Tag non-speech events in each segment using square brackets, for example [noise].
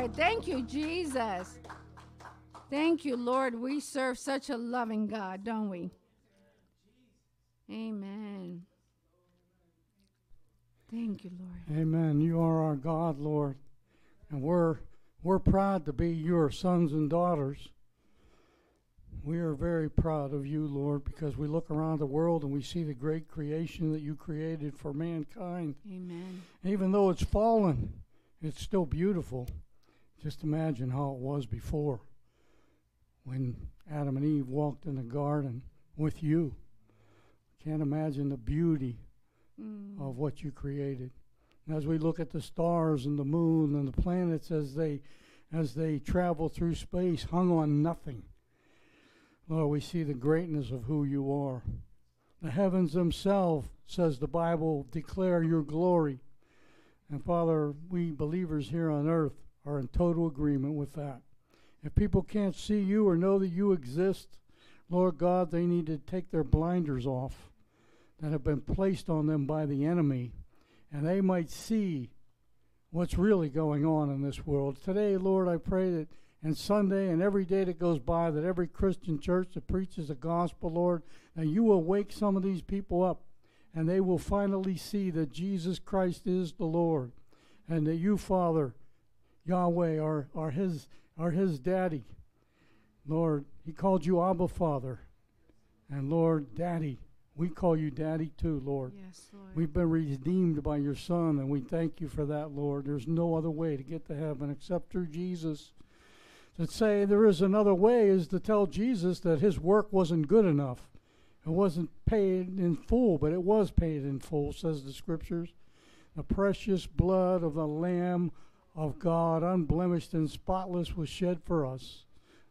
Lord. Thank you, Jesus. Thank you, Lord. We serve such a loving God, don't we? Amen. Thank you, Lord. Amen. You are our God, Lord. And we're we're proud to be your sons and daughters. We are very proud of you, Lord, because we look around the world and we see the great creation that you created for mankind. Amen. Even though it's fallen, it's still beautiful. Just imagine how it was before when Adam and Eve walked in the garden with you. Can't imagine the beauty Mm. of what you created. And as we look at the stars and the moon and the planets as they as they travel through space hung on nothing. Lord, we see the greatness of who you are. The heavens themselves, says the Bible, declare your glory. And Father, we believers here on earth are in total agreement with that. If people can't see you or know that you exist, Lord God, they need to take their blinders off that have been placed on them by the enemy, and they might see what's really going on in this world. Today, Lord, I pray that and Sunday and every day that goes by, that every Christian church that preaches the gospel, Lord, that you will wake some of these people up and they will finally see that Jesus Christ is the Lord and that you, Father, Yahweh, are, are, his, are his daddy. Lord, he called you Abba Father. And Lord, Daddy, we call you Daddy too, Lord. Yes, Lord. We've been redeemed by your Son, and we thank you for that, Lord. There's no other way to get to heaven except through Jesus. To say there is another way is to tell Jesus that his work wasn't good enough. It wasn't paid in full, but it was paid in full, says the Scriptures. The precious blood of the Lamb of God, unblemished and spotless, was shed for us.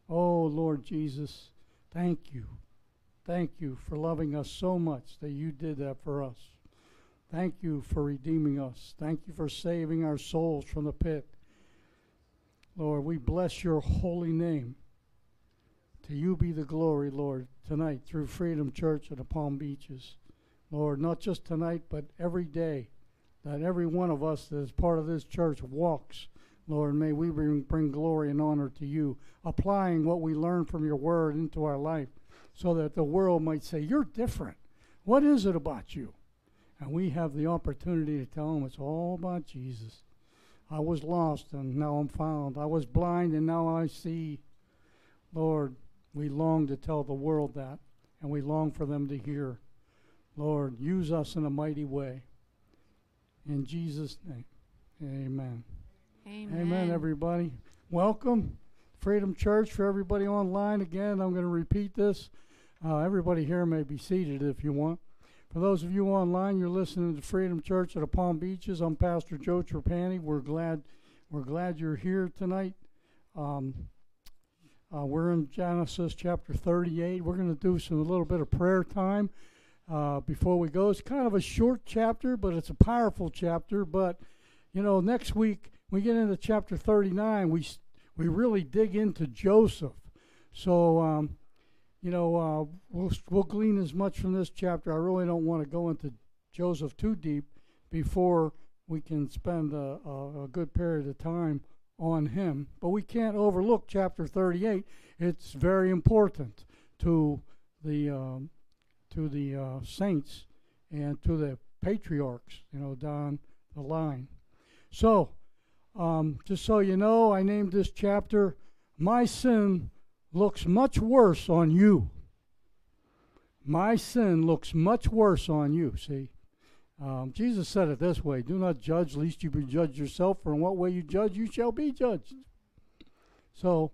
Oh, Lord Jesus, thank you. Thank you for loving us so much that you did that for us. Thank you for redeeming us. Thank you for saving our souls from the pit. Lord, we bless your holy name. To you be the glory, Lord, tonight through Freedom Church at the Palm Beaches. Lord, not just tonight, but every day, that every one of us that is part of this church walks. Lord, may we bring, bring glory and honor to you, applying what we learn from your word into our life so that the world might say, You're different. What is it about you? And we have the opportunity to tell them it's all about Jesus. I was lost and now I'm found. I was blind and now I see. Lord, we long to tell the world that, and we long for them to hear. Lord, use us in a mighty way. In Jesus' name, amen. Amen. Amen, everybody. Welcome, Freedom Church, for everybody online. Again, I'm going to repeat this. Uh, everybody here may be seated if you want. For those of you online, you're listening to Freedom Church at the Palm Beaches. I'm Pastor Joe Trapani. We're glad, we're glad you're here tonight. Um, uh, we're in Genesis chapter 38. We're going to do some a little bit of prayer time uh, before we go. It's kind of a short chapter, but it's a powerful chapter. But you know, next week we get into chapter 39. We we really dig into Joseph. So um, you know, uh, we'll we'll glean as much from this chapter. I really don't want to go into Joseph too deep before we can spend a, a, a good period of time on him. But we can't overlook chapter 38. It's very important to the um, to the uh, saints and to the patriarchs, you know, down the line. So, um, just so you know, I named this chapter "My Sin Looks Much Worse on You." My sin looks much worse on you. See, um, Jesus said it this way: "Do not judge, lest you be judged yourself. For in what way you judge, you shall be judged." So,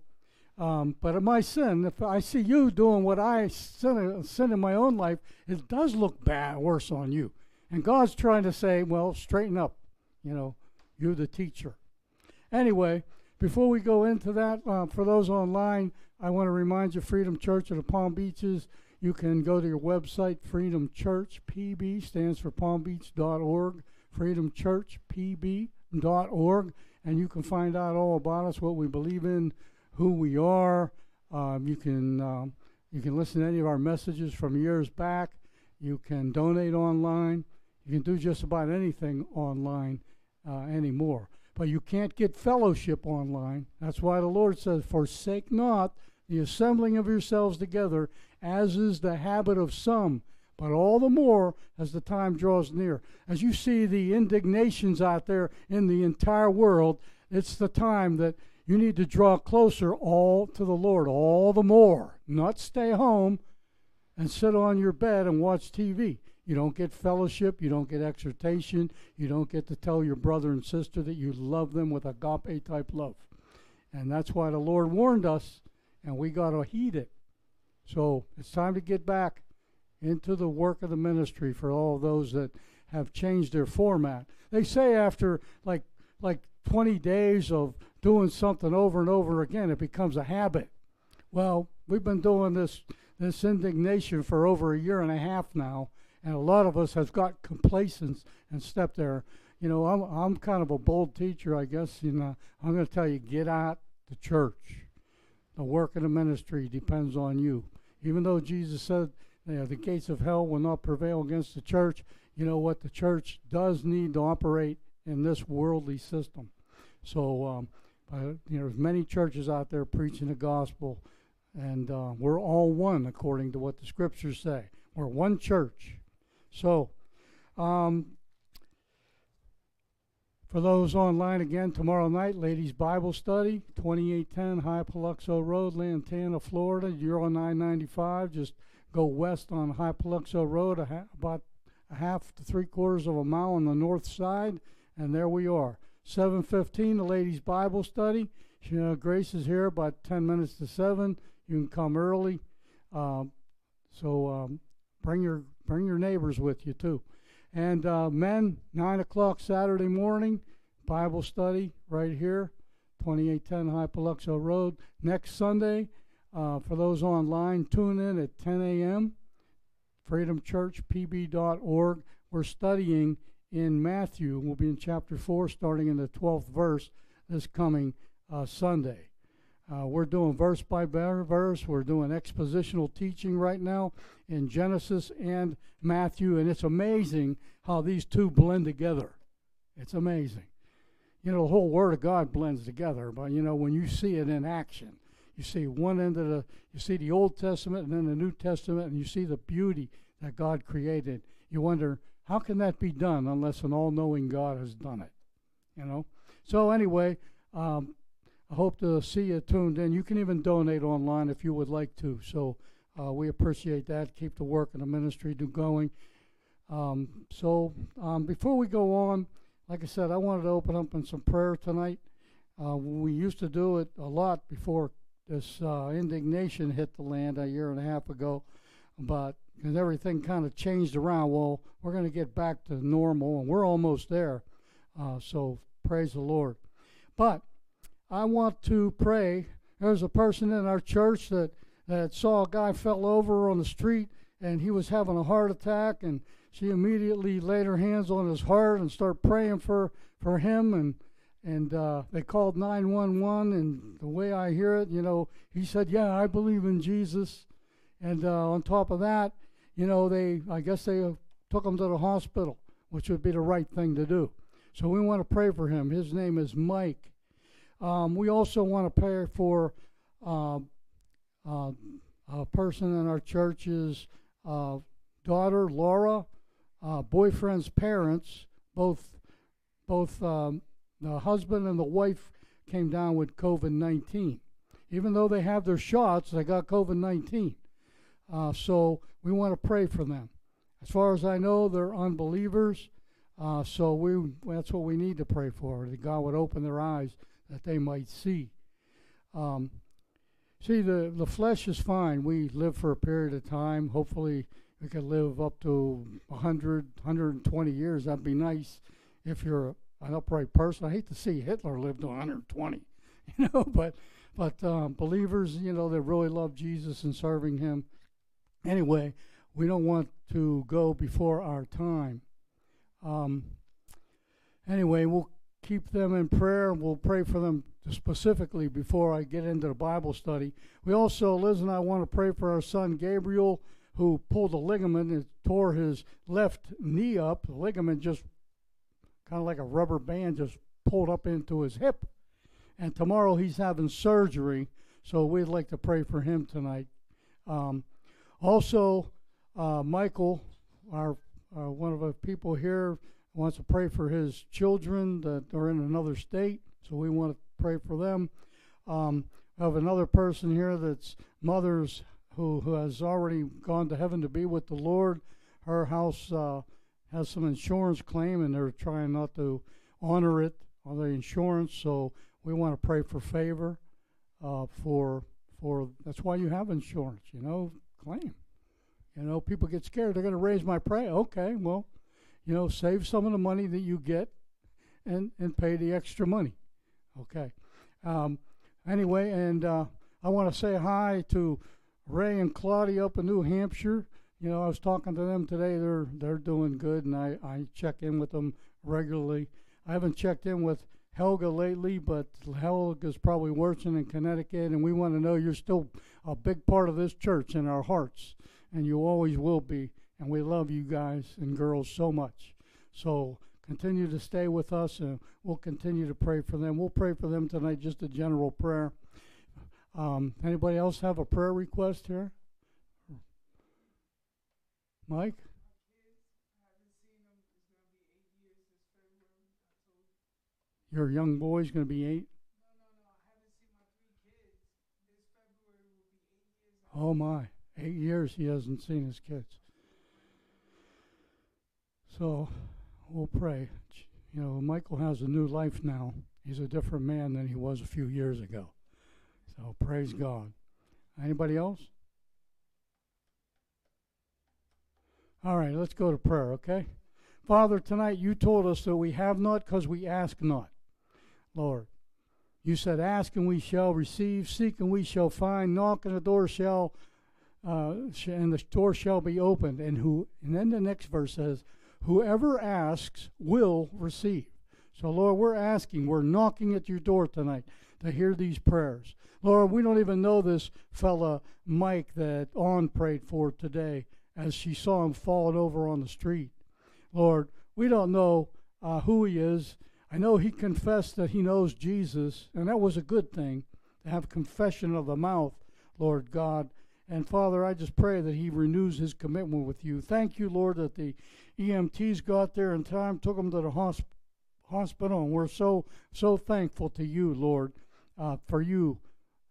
um, but my sin, if I see you doing what I sin, sin in my own life, it does look bad, worse on you. And God's trying to say, "Well, straighten up." You know, you're the teacher. Anyway, before we go into that, uh, for those online, I want to remind you, Freedom Church of the Palm Beaches. You can go to your website, Freedom Church PB stands for palmbeach.org, freedomchurchpb.org, and you can find out all about us, what we believe in, who we are. Um, you can um, you can listen to any of our messages from years back. You can donate online. You can do just about anything online uh, anymore. but you can't get fellowship online. That's why the Lord says, Forsake not the assembling of yourselves together, as is the habit of some, but all the more as the time draws near. As you see the indignations out there in the entire world, it's the time that you need to draw closer all to the Lord, all the more. Not stay home and sit on your bed and watch TV. You don't get fellowship, you don't get exhortation, you don't get to tell your brother and sister that you love them with agape type love. And that's why the Lord warned us, and we got to heed it. So it's time to get back into the work of the ministry for all those that have changed their format. They say after like like 20 days of doing something over and over again, it becomes a habit. Well, we've been doing this this indignation for over a year and a half now, and a lot of us have got complacent and stepped there. You know, I'm I'm kind of a bold teacher, I guess. You know, I'm going to tell you, get out the church. The work of the ministry depends on you. Even though Jesus said you know, the gates of hell will not prevail against the church, you know what? The church does need to operate in this worldly system. So, um, uh, you know, there's many churches out there preaching the gospel, and uh, we're all one according to what the scriptures say. We're one church. So, um, for those online again, tomorrow night, Ladies Bible Study, 2810 Hypoluxo Road, Lantana, Florida. On 995. Just go west on Hypoluxo Road, a ha- about a half to three quarters of a mile on the north side, and there we are. 7:15, the Ladies Bible Study. Uh, Grace is here about 10 minutes to seven. You can come early. Um, so um, bring your bring your neighbors with you too. And uh, men, nine o'clock Saturday morning, Bible study right here, 2810 Hypoluxo Road. Next Sunday, uh, for those online, tune in at 10 a.m. FreedomChurchPB.org. We're studying in Matthew. We'll be in chapter 4, starting in the 12th verse this coming uh, Sunday. Uh, we're doing verse by verse. We're doing expositional teaching right now in Genesis and Matthew, and it's amazing how these two blend together. It's amazing. You know, the whole Word of God blends together, but you know, when you see it in action, you see one end of the, you see the Old Testament and then the New Testament, and you see the beauty that God created. You wonder, how can that be done unless an all knowing God has done it? You know? So, anyway, um, I hope to see you tuned in. You can even donate online if you would like to. So uh, we appreciate that. Keep the work and the ministry do going. Um, so um, before we go on, like I said, I wanted to open up in some prayer tonight. Uh, we used to do it a lot before this uh, indignation hit the land a year and a half ago, but because everything kind of changed around, well, we're going to get back to normal, and we're almost there. Uh, so praise the Lord. But I want to pray. There's a person in our church that, that saw a guy fell over on the street and he was having a heart attack and she immediately laid her hands on his heart and started praying for, for him and and uh, they called 911 and the way I hear it, you know, he said, "Yeah, I believe in Jesus." And uh, on top of that, you know, they I guess they uh, took him to the hospital, which would be the right thing to do. So we want to pray for him. His name is Mike um, we also want to pray for uh, uh, a person in our church's uh, daughter, Laura, uh, boyfriend's parents, both both um, the husband and the wife came down with COVID 19. Even though they have their shots, they got COVID 19. Uh, so we want to pray for them. As far as I know, they're unbelievers. Uh, so we that's what we need to pray for, that God would open their eyes that they might see. Um, see, the, the flesh is fine. We live for a period of time. Hopefully, we can live up to 100, 120 years. That'd be nice if you're an upright person. I hate to see Hitler live to 120, [laughs] you know, but but um, believers, you know, that really love Jesus and serving Him. Anyway, we don't want to go before our time. Um, anyway, we'll keep them in prayer. We'll pray for them specifically before I get into the Bible study. We also, Liz and I, want to pray for our son Gabriel, who pulled a ligament and tore his left knee up. The ligament just kind of like a rubber band just pulled up into his hip. And tomorrow he's having surgery, so we'd like to pray for him tonight. Um, also, uh, Michael, our uh, one of the people here, wants to pray for his children that are in another state, so we want to pray for them. Um, I have another person here that's mother's who, who has already gone to heaven to be with the Lord. Her house uh, has some insurance claim, and they're trying not to honor it on the insurance. So we want to pray for favor uh, for for. That's why you have insurance, you know. Claim. You know, people get scared. They're going to raise my price. Okay, well, you know, save some of the money that you get, and and pay the extra money. Okay. Um, anyway, and uh, I want to say hi to Ray and Claudia up in New Hampshire. You know, I was talking to them today. They're they're doing good, and I, I check in with them regularly. I haven't checked in with Helga lately, but Helga's probably working in Connecticut, and we want to know you're still a big part of this church in our hearts, and you always will be. And we love you guys and girls so much. So continue to stay with us, and we'll continue to pray for them. We'll pray for them tonight, just a general prayer. Um, anybody else have a prayer request here? Mike? Your young boy's going to be eight? Oh my, eight years he hasn't seen his kids. So we'll pray. You know, Michael has a new life now. He's a different man than he was a few years ago. So praise God. Anybody else? All right, let's go to prayer, okay? Father, tonight you told us that we have not because we ask not. Lord, you said, Ask and we shall receive, seek and we shall find, knock and the door shall, uh, and the door shall be opened. And who? And then the next verse says, Whoever asks will receive. So, Lord, we're asking, we're knocking at your door tonight to hear these prayers. Lord, we don't even know this fella, Mike, that On prayed for today as she saw him falling over on the street. Lord, we don't know uh, who he is. I know he confessed that he knows Jesus, and that was a good thing to have confession of the mouth, Lord God. And Father, I just pray that he renews his commitment with you. Thank you, Lord, that the EMTs got there in time, took him to the hosp- hospital, and we're so so thankful to you, Lord, uh, for you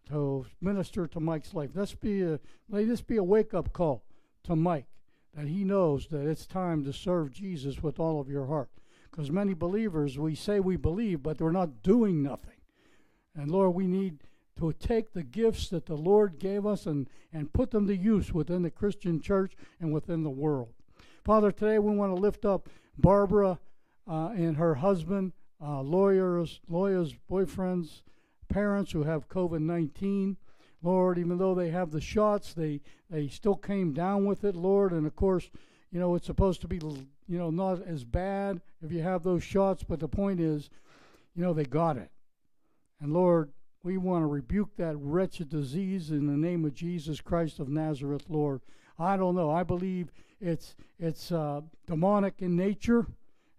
to minister to Mike's life. Let's be a let this be a wake up call to Mike that he knows that it's time to serve Jesus with all of your heart. Because many believers, we say we believe, but we're not doing nothing. And Lord, we need to take the gifts that the Lord gave us and, and put them to use within the Christian church and within the world. Father, today we want to lift up Barbara uh, and her husband, uh, Laura's, Laura's boyfriends, parents who have COVID 19. Lord, even though they have the shots, they, they still came down with it, Lord. And of course, you know, it's supposed to be, you know, not as bad if you have those shots, but the point is, you know, they got it. And Lord, we want to rebuke that wretched disease in the name of Jesus Christ of Nazareth, Lord. I don't know. I believe it's it's uh, demonic in nature.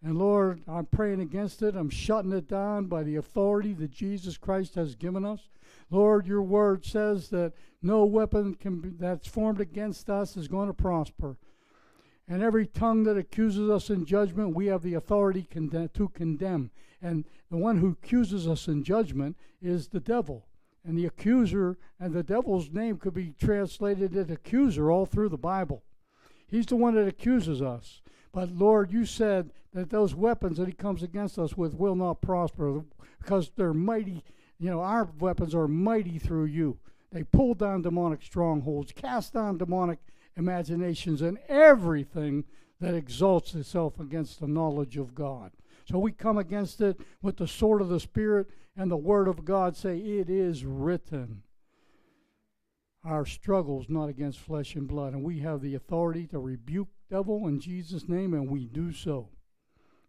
And Lord, I'm praying against it. I'm shutting it down by the authority that Jesus Christ has given us. Lord, your word says that no weapon can be, that's formed against us is going to prosper. And every tongue that accuses us in judgment, we have the authority conde- to condemn. And the one who accuses us in judgment is the devil. And the accuser and the devil's name could be translated as accuser all through the Bible. He's the one that accuses us. But Lord, you said that those weapons that he comes against us with will not prosper because they're mighty. You know, our weapons are mighty through you. They pull down demonic strongholds, cast down demonic imaginations, and everything that exalts itself against the knowledge of God. So we come against it with the sword of the Spirit and the Word of God. Say, It is written. Our struggles not against flesh and blood, and we have the authority to rebuke devil in Jesus' name, and we do so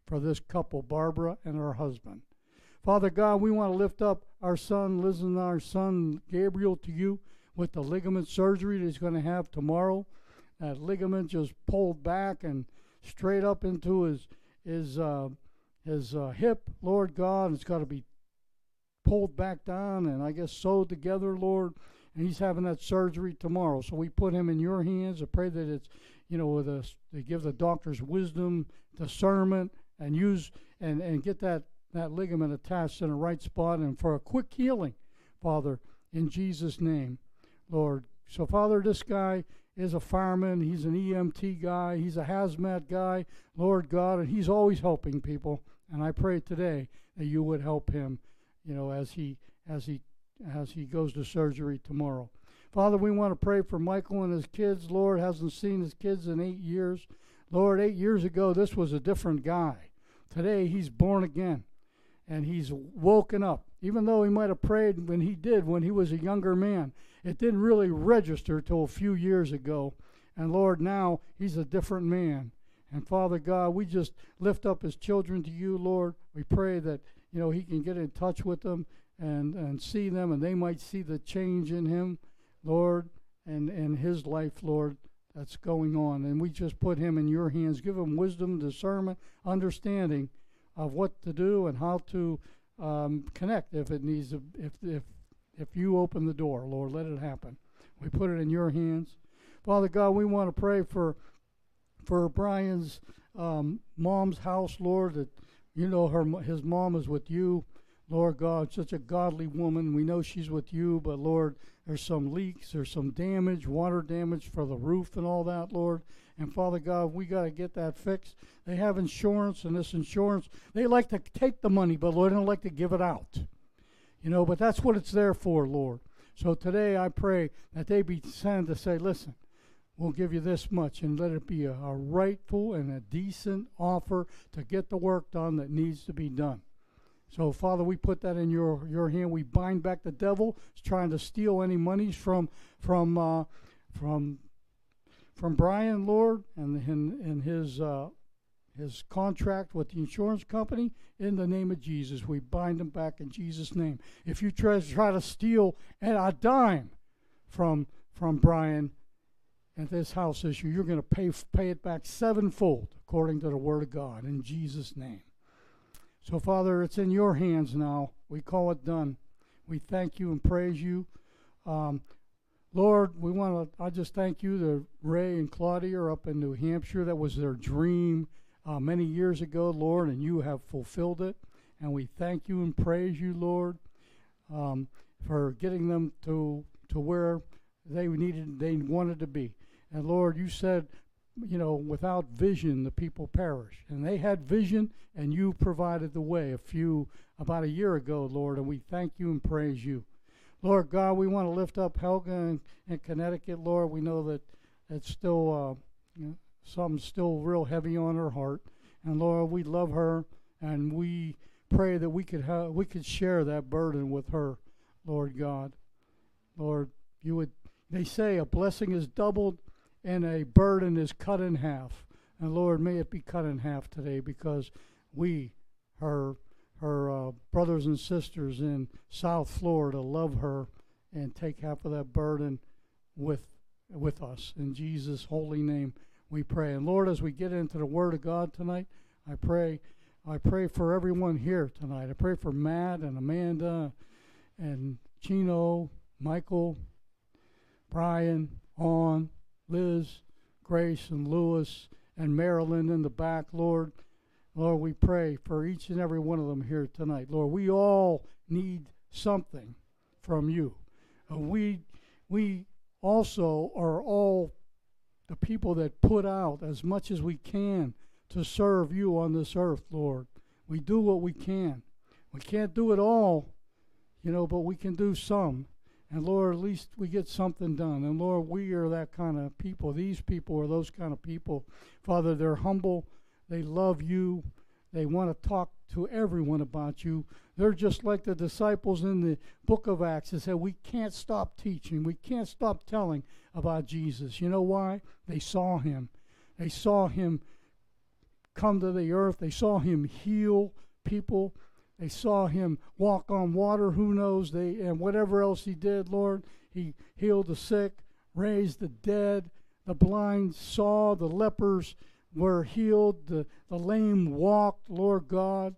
for this couple, Barbara and her husband. Father God, we want to lift up our son, Liz and our son, Gabriel, to you with the ligament surgery that he's going to have tomorrow. That ligament just pulled back and straight up into his his uh, his uh, hip, Lord God. It's got to be pulled back down and I guess sewed together, Lord. And he's having that surgery tomorrow. So we put him in your hands. I pray that it's, you know, with us, they give the doctors wisdom, discernment, and use and, and get that, that ligament attached in the right spot and for a quick healing, Father, in Jesus' name, Lord. So, Father, this guy is a fireman. He's an EMT guy. He's a hazmat guy, Lord God, and he's always helping people. And I pray today that you would help him, you know, as he as he as he goes to surgery tomorrow. Father, we want to pray for Michael and his kids. Lord hasn't seen his kids in eight years. Lord, eight years ago, this was a different guy. Today, he's born again and he's woken up. Even though he might have prayed when he did when he was a younger man, it didn't really register till a few years ago. And Lord, now he's a different man. And Father God, we just lift up his children to you, Lord. We pray that, you know, he can get in touch with them and, and see them and they might see the change in him, Lord, and, and his life, Lord, that's going on. And we just put him in your hands. Give him wisdom, discernment, understanding of what to do and how to um, connect if it needs, to, if, if if you open the door, Lord, let it happen. We put it in your hands. Father God, we want to pray for for Brian's um, mom's house, Lord, that you know her his mom is with you. Lord God, such a godly woman. We know she's with you, but Lord, there's some leaks, there's some damage, water damage for the roof and all that, Lord. And Father God, we got to get that fixed. They have insurance, and this insurance, they like to take the money, but Lord, they don't like to give it out. You know, but that's what it's there for, Lord. So today I pray that they be sent to say, listen, we'll give you this much and let it be a, a, rightful and a decent offer to get the work done that needs to be done. So, Father, we put that in your, your hand. We bind back the devil trying to steal any monies from from uh, from from Brian, Lord, and and, and his uh, his contract with the insurance company in the name of Jesus. We bind them back in Jesus' name. If you try, try to steal a dime from from Brian and this house issue, you're going to pay pay it back sevenfold according to the Word of God in Jesus' name. So, Father, it's in your hands now. We call it done. We thank you and praise you. Um, Lord, we want to. I just thank you that Ray and Claudia are up in New Hampshire. That was their dream uh, many years ago, Lord, and you have fulfilled it. And we thank you and praise you, Lord, um, for getting them to to where they needed, they wanted to be. And Lord, you said, you know, without vision, the people perish. And they had vision, and you provided the way a few about a year ago, Lord. And we thank you and praise you. Lord God, we want to lift up Helga in, in Connecticut, Lord. We know that it's still uh, you know, something still real heavy on her heart. And Lord, we love her, and we pray that we could have we could share that burden with her, Lord God. Lord, you would. They say a blessing is doubled, and a burden is cut in half. And Lord, may it be cut in half today, because we, her her uh, brothers and sisters in South Florida, love her and take half of that burden with with us in Jesus' holy name we pray. And Lord, as we get into the Word of God tonight, I pray, I pray for everyone here tonight. I pray for Matt and Amanda and Chino, Michael, Brian, On, Liz, Grace, and Lewis, and Marilyn in the back, Lord. Lord, we pray for each and every one of them here tonight. Lord, we all need something from you. We we also are all the people that put out as much as we can to serve you on this earth, Lord. We do what we can. We can't do it all, you know, but we can do some. And Lord, at least we get something done. And Lord, we are that kind of people. These people are those kind of people. Father, they're humble. They love you. They want to talk to everyone about you. They're just like the disciples in the book of Acts that said, We can't stop teaching. We can't stop telling about Jesus. You know why? They saw him. They saw him come to the earth. They saw him heal people. They saw him walk on water. Who knows? They and whatever else he did, Lord, he healed the sick, raised the dead, the blind saw, the lepers were healed, the, the lame walked, Lord God.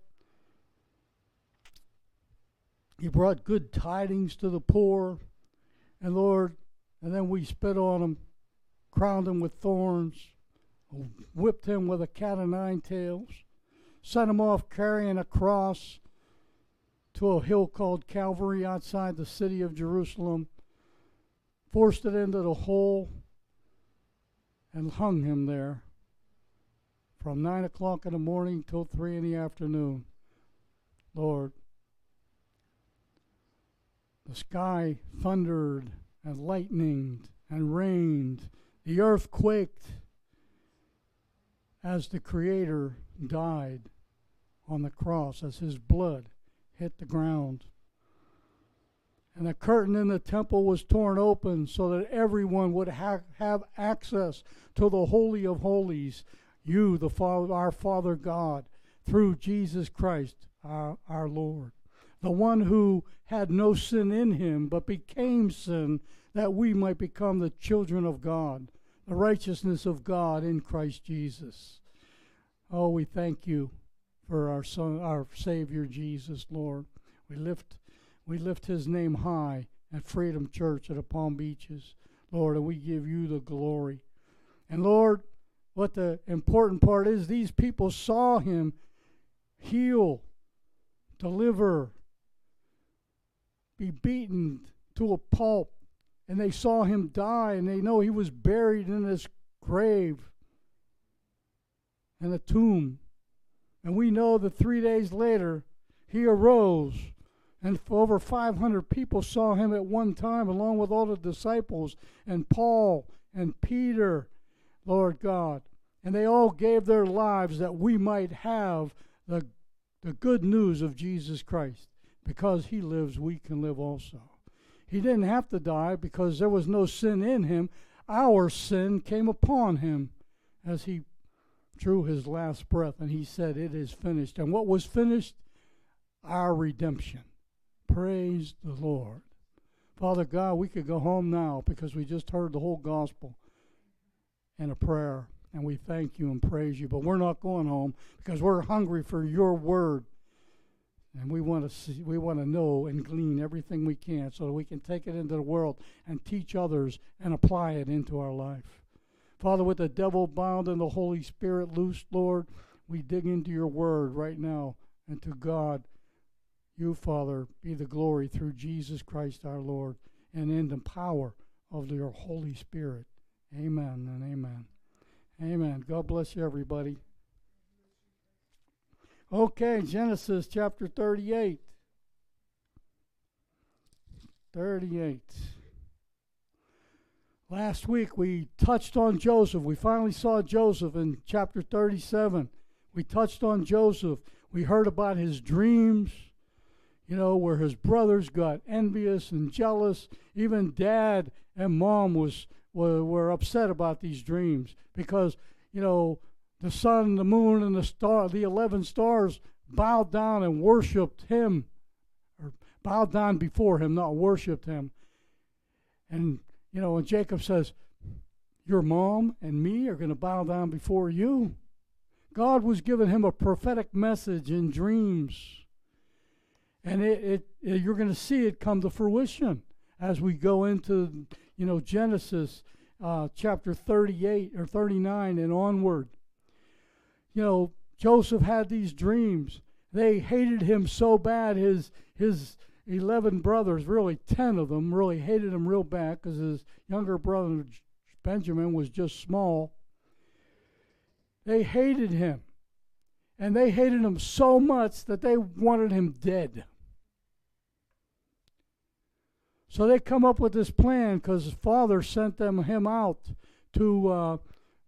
He brought good tidings to the poor. And Lord, and then we spit on him, crowned him with thorns, whipped him with a cat o' nine tails, sent him off carrying a cross to a hill called Calvary outside the city of Jerusalem, forced it into the hole, and hung him there from 9 o'clock in the morning till 3 in the afternoon. Lord, the sky thundered and lightninged and rained. The earth quaked as the Creator died on the cross, as his blood hit the ground. And the curtain in the temple was torn open so that everyone would ha- have access to the Holy of Holies, you, the Father, our Father God, through Jesus Christ, our, our Lord. The one who had no sin in him, but became sin that we might become the children of God, the righteousness of God in Christ Jesus. Oh, we thank you for our son, our Savior Jesus, Lord. We lift, we lift His name high at Freedom Church at the Palm Beaches, Lord, and we give you the glory. And Lord, what the important part is, these people saw Him heal, deliver, be beaten to a pulp, and they saw Him die, and they know He was buried in His grave and a tomb and we know that three days later, he arose, and over 500 people saw him at one time, along with all the disciples, and Paul and Peter, Lord God. And they all gave their lives that we might have the, the good news of Jesus Christ. Because he lives, we can live also. He didn't have to die because there was no sin in him. Our sin came upon him as he drew his last breath and he said, It is finished. And what was finished? Our redemption. Praise the Lord. Father God, we could go home now because we just heard the whole gospel and a prayer. And we thank you and praise you. But we're not going home because we're hungry for your word. And we want to see, we want to know and glean everything we can so that we can take it into the world and teach others and apply it into our life. Father, with the devil bound and the Holy Spirit loose, Lord, we dig into your word right now. And to God, you, Father, be the glory through Jesus Christ our Lord and in the power of your Holy Spirit. Amen and amen. Amen. God bless you, everybody. Okay, Genesis chapter 38. 38. Last week we touched on Joseph. We finally saw Joseph in chapter 37. We touched on Joseph. We heard about his dreams, you know, where his brothers got envious and jealous. Even dad and mom was were, were upset about these dreams because, you know, the sun, the moon, and the star, the 11 stars bowed down and worshiped him, or bowed down before him, not worshiped him. And you know, when Jacob says, Your mom and me are going to bow down before you. God was giving him a prophetic message in dreams. And it, it, it you're going to see it come to fruition as we go into, you know, Genesis uh, chapter 38 or 39 and onward. You know, Joseph had these dreams. They hated him so bad, his, his 11 brothers, really 10 of them, really hated him real bad because his younger brother, Benjamin, was just small. They hated him. And they hated him so much that they wanted him dead. So they come up with this plan because his father sent them him out to uh,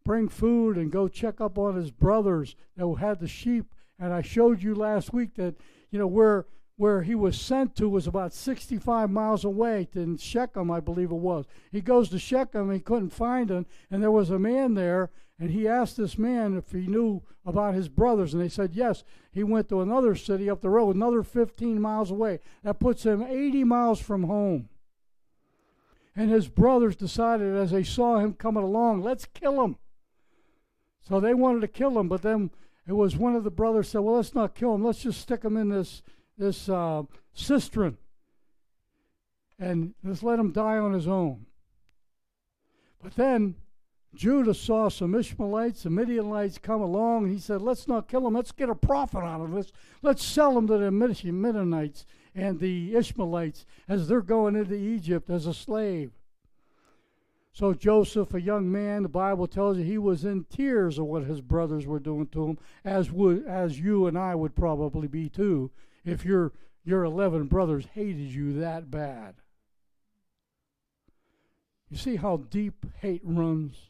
bring food and go check up on his brothers that had the sheep. And I showed you last week that you know where where he was sent to was about 65 miles away to Shechem, I believe it was. He goes to Shechem, he couldn't find him, and there was a man there, and he asked this man if he knew about his brothers, and they said yes. He went to another city up the road, another 15 miles away. That puts him 80 miles from home. And his brothers decided as they saw him coming along, let's kill him. So they wanted to kill him, but then it was one of the brothers said, "Well, let's not kill him. Let's just stick him in this this uh, cistern, and just let him die on his own." But then Judah saw some Ishmaelites, some Midianites come along, and he said, Let's not kill them. Let's get a profit out of this. Let's sell them to the Midianites and the Ishmaelites as they're going into Egypt as a slave. So Joseph, a young man, the Bible tells you he was in tears of what his brothers were doing to him, as would as you and I would probably be too, if your your eleven brothers hated you that bad. You see how deep hate runs?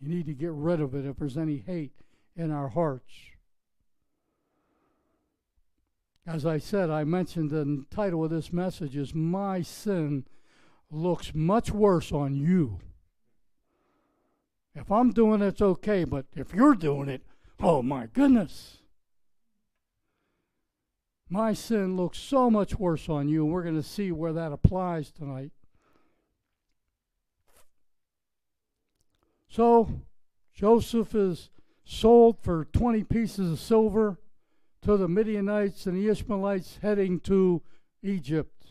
You need to get rid of it if there's any hate in our hearts. As I said, I mentioned the title of this message is My Sin Looks Much Worse on You. If I'm doing it, it's okay, but if you're doing it, oh my goodness. My sin looks so much worse on you, and we're going to see where that applies tonight. So Joseph is sold for 20 pieces of silver to the Midianites and the Ishmaelites heading to Egypt.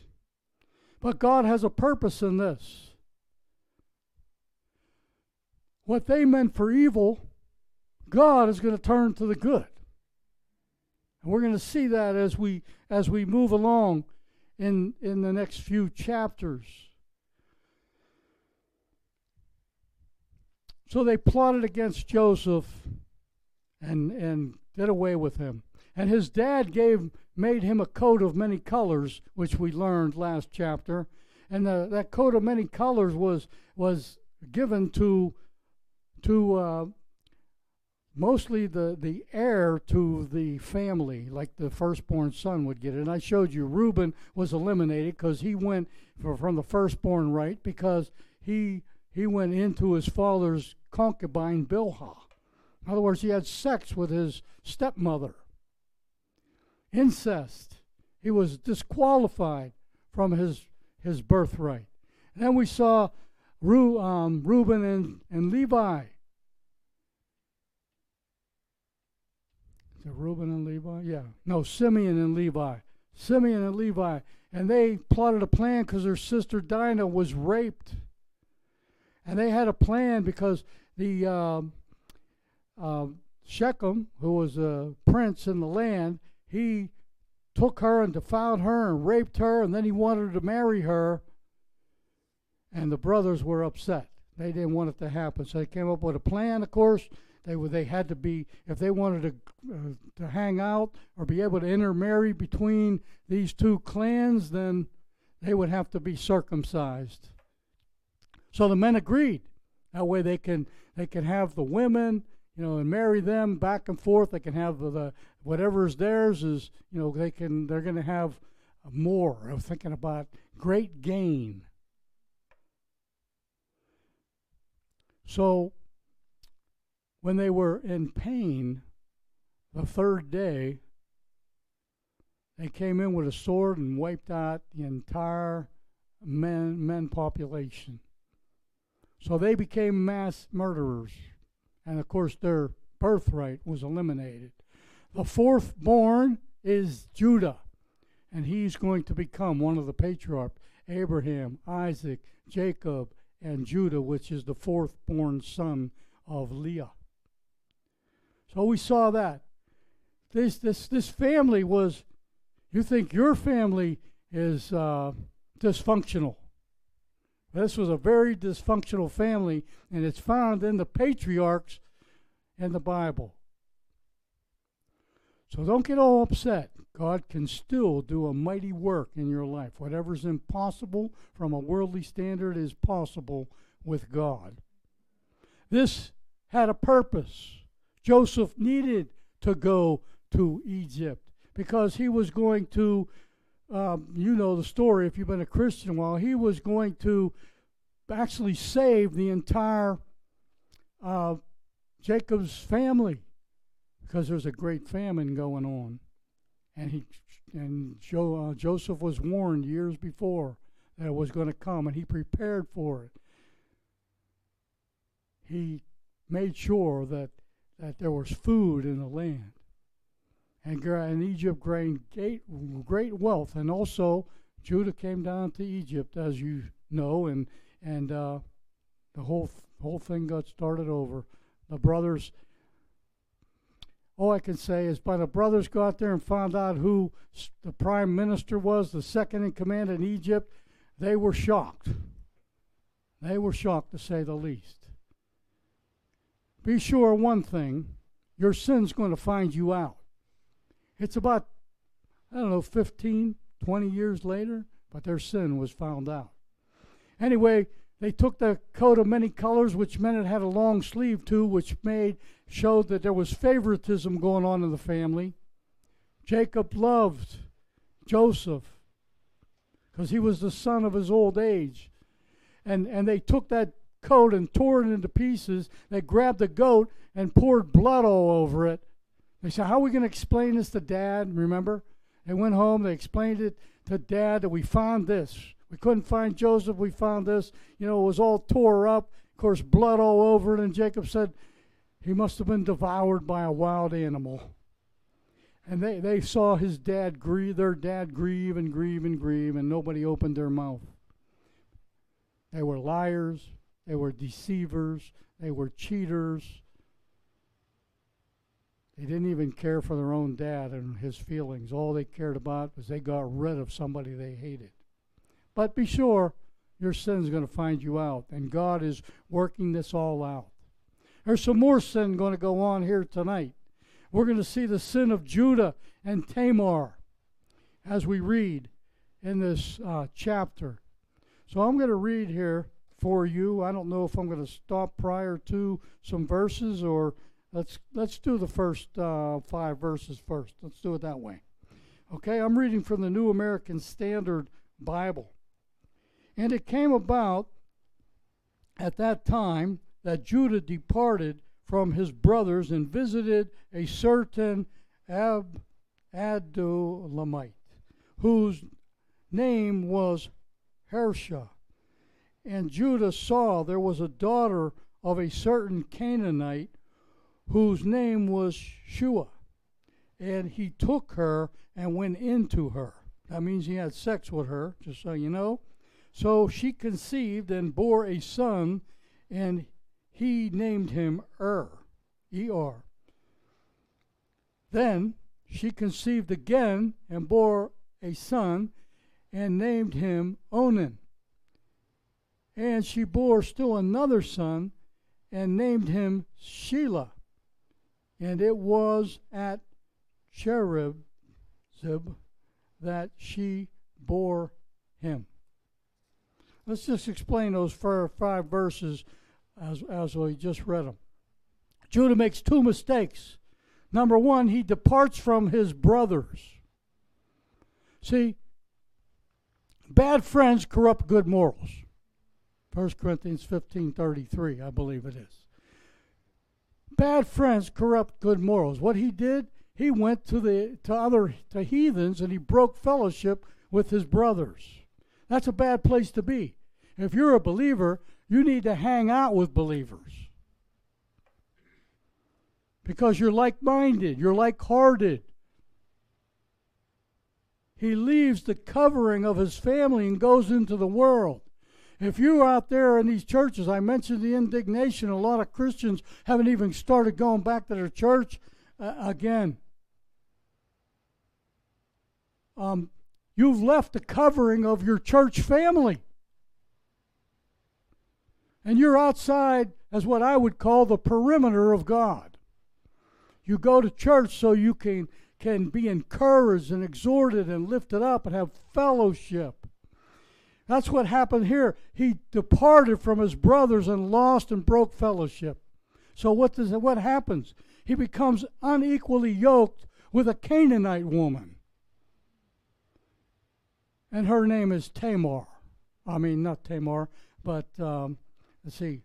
But God has a purpose in this. What they meant for evil, God is going to turn to the good. And we're going to see that as we as we move along in in the next few chapters. So they plotted against Joseph and, and did away with him. And his dad gave made him a coat of many colors, which we learned last chapter. And the, that coat of many colors was was given to to uh, mostly the the heir to the family, like the firstborn son would get it. And I showed you Reuben was eliminated because he went for, from the firstborn right because he he went into his father's concubine Bilhah. In other words, he had sex with his stepmother. Incest. He was disqualified from his, his birthright. And then we saw um, Reuben and, and Levi. Is it Reuben and Levi? Yeah. No, Simeon and Levi. Simeon and Levi. And they plotted a plan because their sister Dinah was raped. And they had a plan because the uh, Shechem, who was a prince in the land, he took her and defiled her and raped her, and then he wanted to marry her. And the brothers were upset. They didn't want it to happen, so they came up with a plan. Of course, they were they had to be if they wanted to uh, to hang out or be able to intermarry between these two clans, then they would have to be circumcised. So the men agreed. That way they can they can have the women, you know, and marry them back and forth. They can have the, the whatever is theirs is, you know, they can they're going to have more. I'm thinking about great gain. So when they were in pain the third day, they came in with a sword and wiped out the entire men men population. So they became mass murderers. And of course, their birthright was eliminated. The fourth born is Judah, and he's going to become one of the patriarchs Abraham, Isaac, Jacob, and Judah, which is the fourth born son of Leah. So we saw that. This, this, this family was, you think your family is uh, dysfunctional. This was a very dysfunctional family, and it's found in the patriarchs in the Bible. So don't get all upset. God can still do a mighty work in your life. Whatever's impossible from a worldly standard is possible with God. This had a purpose. Joseph needed to go to Egypt because he was going to um, you know the story if you've been a Christian a while. He was going to actually save the entire uh, Jacob's family because there's a great famine going on, and he and jo, uh, Joseph was warned years before that it was going to come, and he prepared for it. He made sure that that there was food in the land. And, and Egypt gained great, great wealth. And also, Judah came down to Egypt, as you know, and, and uh, the whole, whole thing got started over. The brothers, all I can say is, by the brothers got there and found out who the prime minister was, the second in command in Egypt, they were shocked. They were shocked, to say the least. Be sure one thing your sin's going to find you out. It's about, I don't know, 15, 20 years later, but their sin was found out. Anyway, they took the coat of many colors, which meant it had a long sleeve too, which made showed that there was favoritism going on in the family. Jacob loved Joseph because he was the son of his old age. And, and they took that coat and tore it into pieces. They grabbed the goat and poured blood all over it. They said, How are we going to explain this to dad? Remember? They went home, they explained it to dad that we found this. We couldn't find Joseph, we found this. You know, it was all tore up. Of course, blood all over it. And Jacob said, He must have been devoured by a wild animal. And they, they saw his dad grieve, their dad grieve and grieve and grieve, and nobody opened their mouth. They were liars, they were deceivers, they were cheaters. They didn't even care for their own dad and his feelings. All they cared about was they got rid of somebody they hated. But be sure your sin's going to find you out, and God is working this all out. There's some more sin going to go on here tonight. We're going to see the sin of Judah and Tamar as we read in this uh, chapter. So I'm going to read here for you. I don't know if I'm going to stop prior to some verses or let's let's do the first uh, five verses first. Let's do it that way. Okay, I'm reading from the New American Standard Bible. And it came about at that time that Judah departed from his brothers and visited a certain Ab Adullamite, whose name was Hersha and Judah saw there was a daughter of a certain Canaanite whose name was Shua. And he took her and went into her. That means he had sex with her, just so you know. So she conceived and bore a son, and he named him Er, E R. Then she conceived again and bore a son, and named him Onan. And she bore still another son and named him Shelah. And it was at Cherib that she bore him. Let's just explain those five verses as, as we just read them. Judah makes two mistakes. Number one, he departs from his brothers. See, bad friends corrupt good morals. 1 Corinthians 15:33, I believe it is. Bad friends corrupt good morals. What he did, he went to the to other to heathens and he broke fellowship with his brothers. That's a bad place to be. If you're a believer, you need to hang out with believers. Because you're like-minded, you're like-hearted. He leaves the covering of his family and goes into the world. If you're out there in these churches, I mentioned the indignation. A lot of Christians haven't even started going back to their church uh, again. Um, you've left the covering of your church family. And you're outside as what I would call the perimeter of God. You go to church so you can, can be encouraged and exhorted and lifted up and have fellowship. That's what happened here. He departed from his brothers and lost and broke fellowship. So what does what happens? He becomes unequally yoked with a Canaanite woman. And her name is Tamar. I mean, not Tamar, but um, let's see.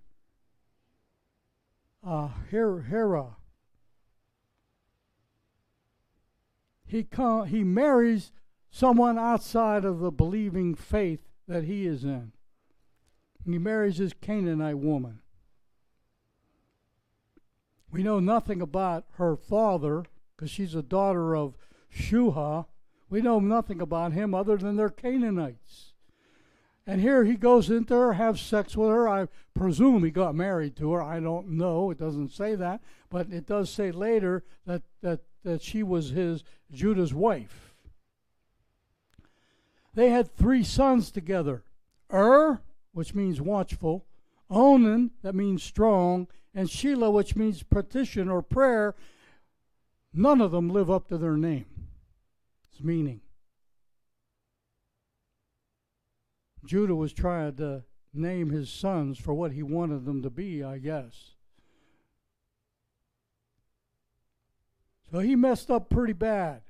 Uh, Hera. He, com- he marries someone outside of the believing faith that he is in. And he marries this Canaanite woman. We know nothing about her father because she's a daughter of Shua. We know nothing about him other than they're Canaanites. And here he goes into her, have sex with her. I presume he got married to her. I don't know. It doesn't say that, but it does say later that that that she was his Judah's wife. They had three sons together: Ur, which means watchful, Onan, that means strong, and Shelah, which means petition or prayer. None of them live up to their name. Its meaning. Judah was trying to name his sons for what he wanted them to be, I guess. So he messed up pretty bad.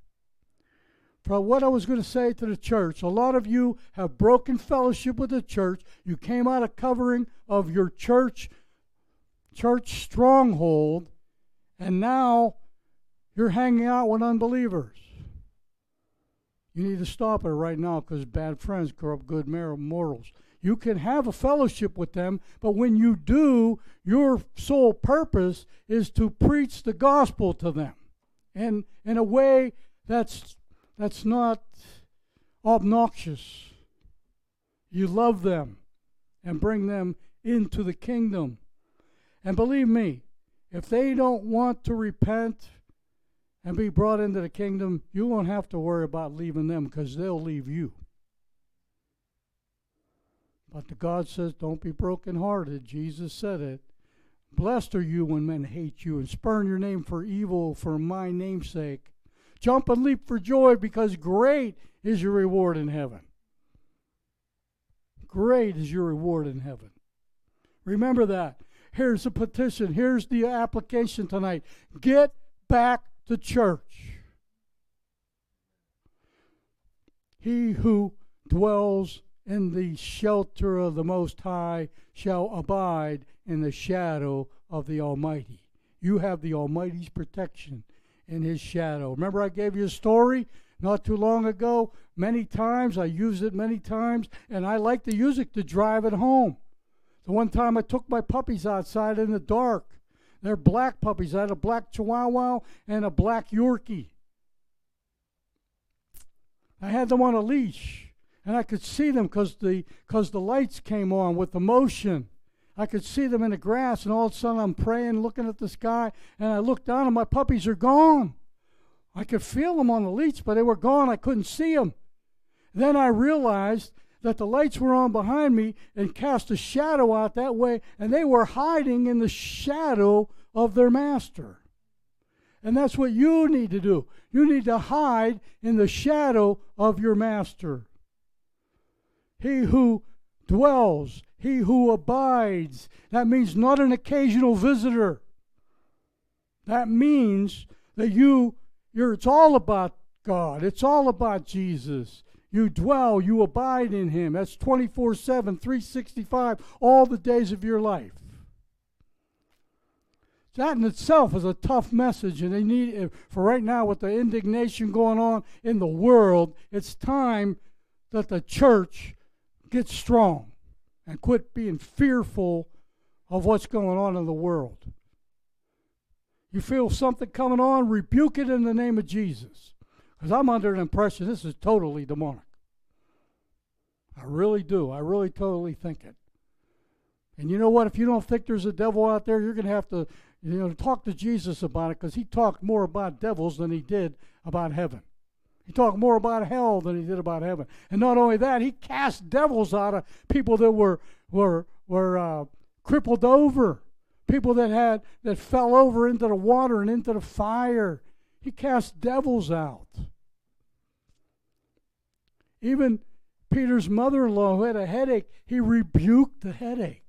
For what I was going to say to the church, a lot of you have broken fellowship with the church. You came out of covering of your church church stronghold, and now you're hanging out with unbelievers. You need to stop it right now because bad friends corrupt good morals. You can have a fellowship with them, but when you do, your sole purpose is to preach the gospel to them. And in a way that's that's not obnoxious. You love them and bring them into the kingdom. And believe me, if they don't want to repent and be brought into the kingdom, you won't have to worry about leaving them because they'll leave you. But the God says, don't be brokenhearted. Jesus said it. Blessed are you when men hate you and spurn your name for evil for my name's sake. Jump and leap for joy because great is your reward in heaven. Great is your reward in heaven. Remember that. Here's a petition. Here's the application tonight. Get back to church. He who dwells in the shelter of the Most High shall abide in the shadow of the Almighty. You have the Almighty's protection in His shadow. Remember, I gave you a story not too long ago? Many times. I used it many times, and I like to use it to drive it home. The one time I took my puppies outside in the dark, they're black puppies. I had a black Chihuahua and a black Yorkie. I had them on a leash, and I could see them because the, cause the lights came on with the motion. I could see them in the grass, and all of a sudden I'm praying, looking at the sky, and I look down, and my puppies are gone. I could feel them on the leash, but they were gone. I couldn't see them. Then I realized that the lights were on behind me and cast a shadow out that way, and they were hiding in the shadow of their master. And that's what you need to do. You need to hide in the shadow of your master. He who dwells, he who abides, that means not an occasional visitor. That means that you, you're, it's all about God. It's all about Jesus. You dwell, you abide in Him. That's 24 7, 365, all the days of your life. That in itself is a tough message, and they need uh, for right now with the indignation going on in the world. It's time that the church gets strong and quit being fearful of what's going on in the world. You feel something coming on, rebuke it in the name of Jesus. Because I'm under an impression this is totally demonic. I really do. I really totally think it. And you know what? If you don't think there's a devil out there, you're going to have to, you know, talk to Jesus about it because he talked more about devils than he did about heaven. He talked more about hell than he did about heaven. And not only that, he cast devils out of people that were were were uh, crippled over, people that had that fell over into the water and into the fire. He cast devils out. Even Peter's mother in law, who had a headache, he rebuked the headache.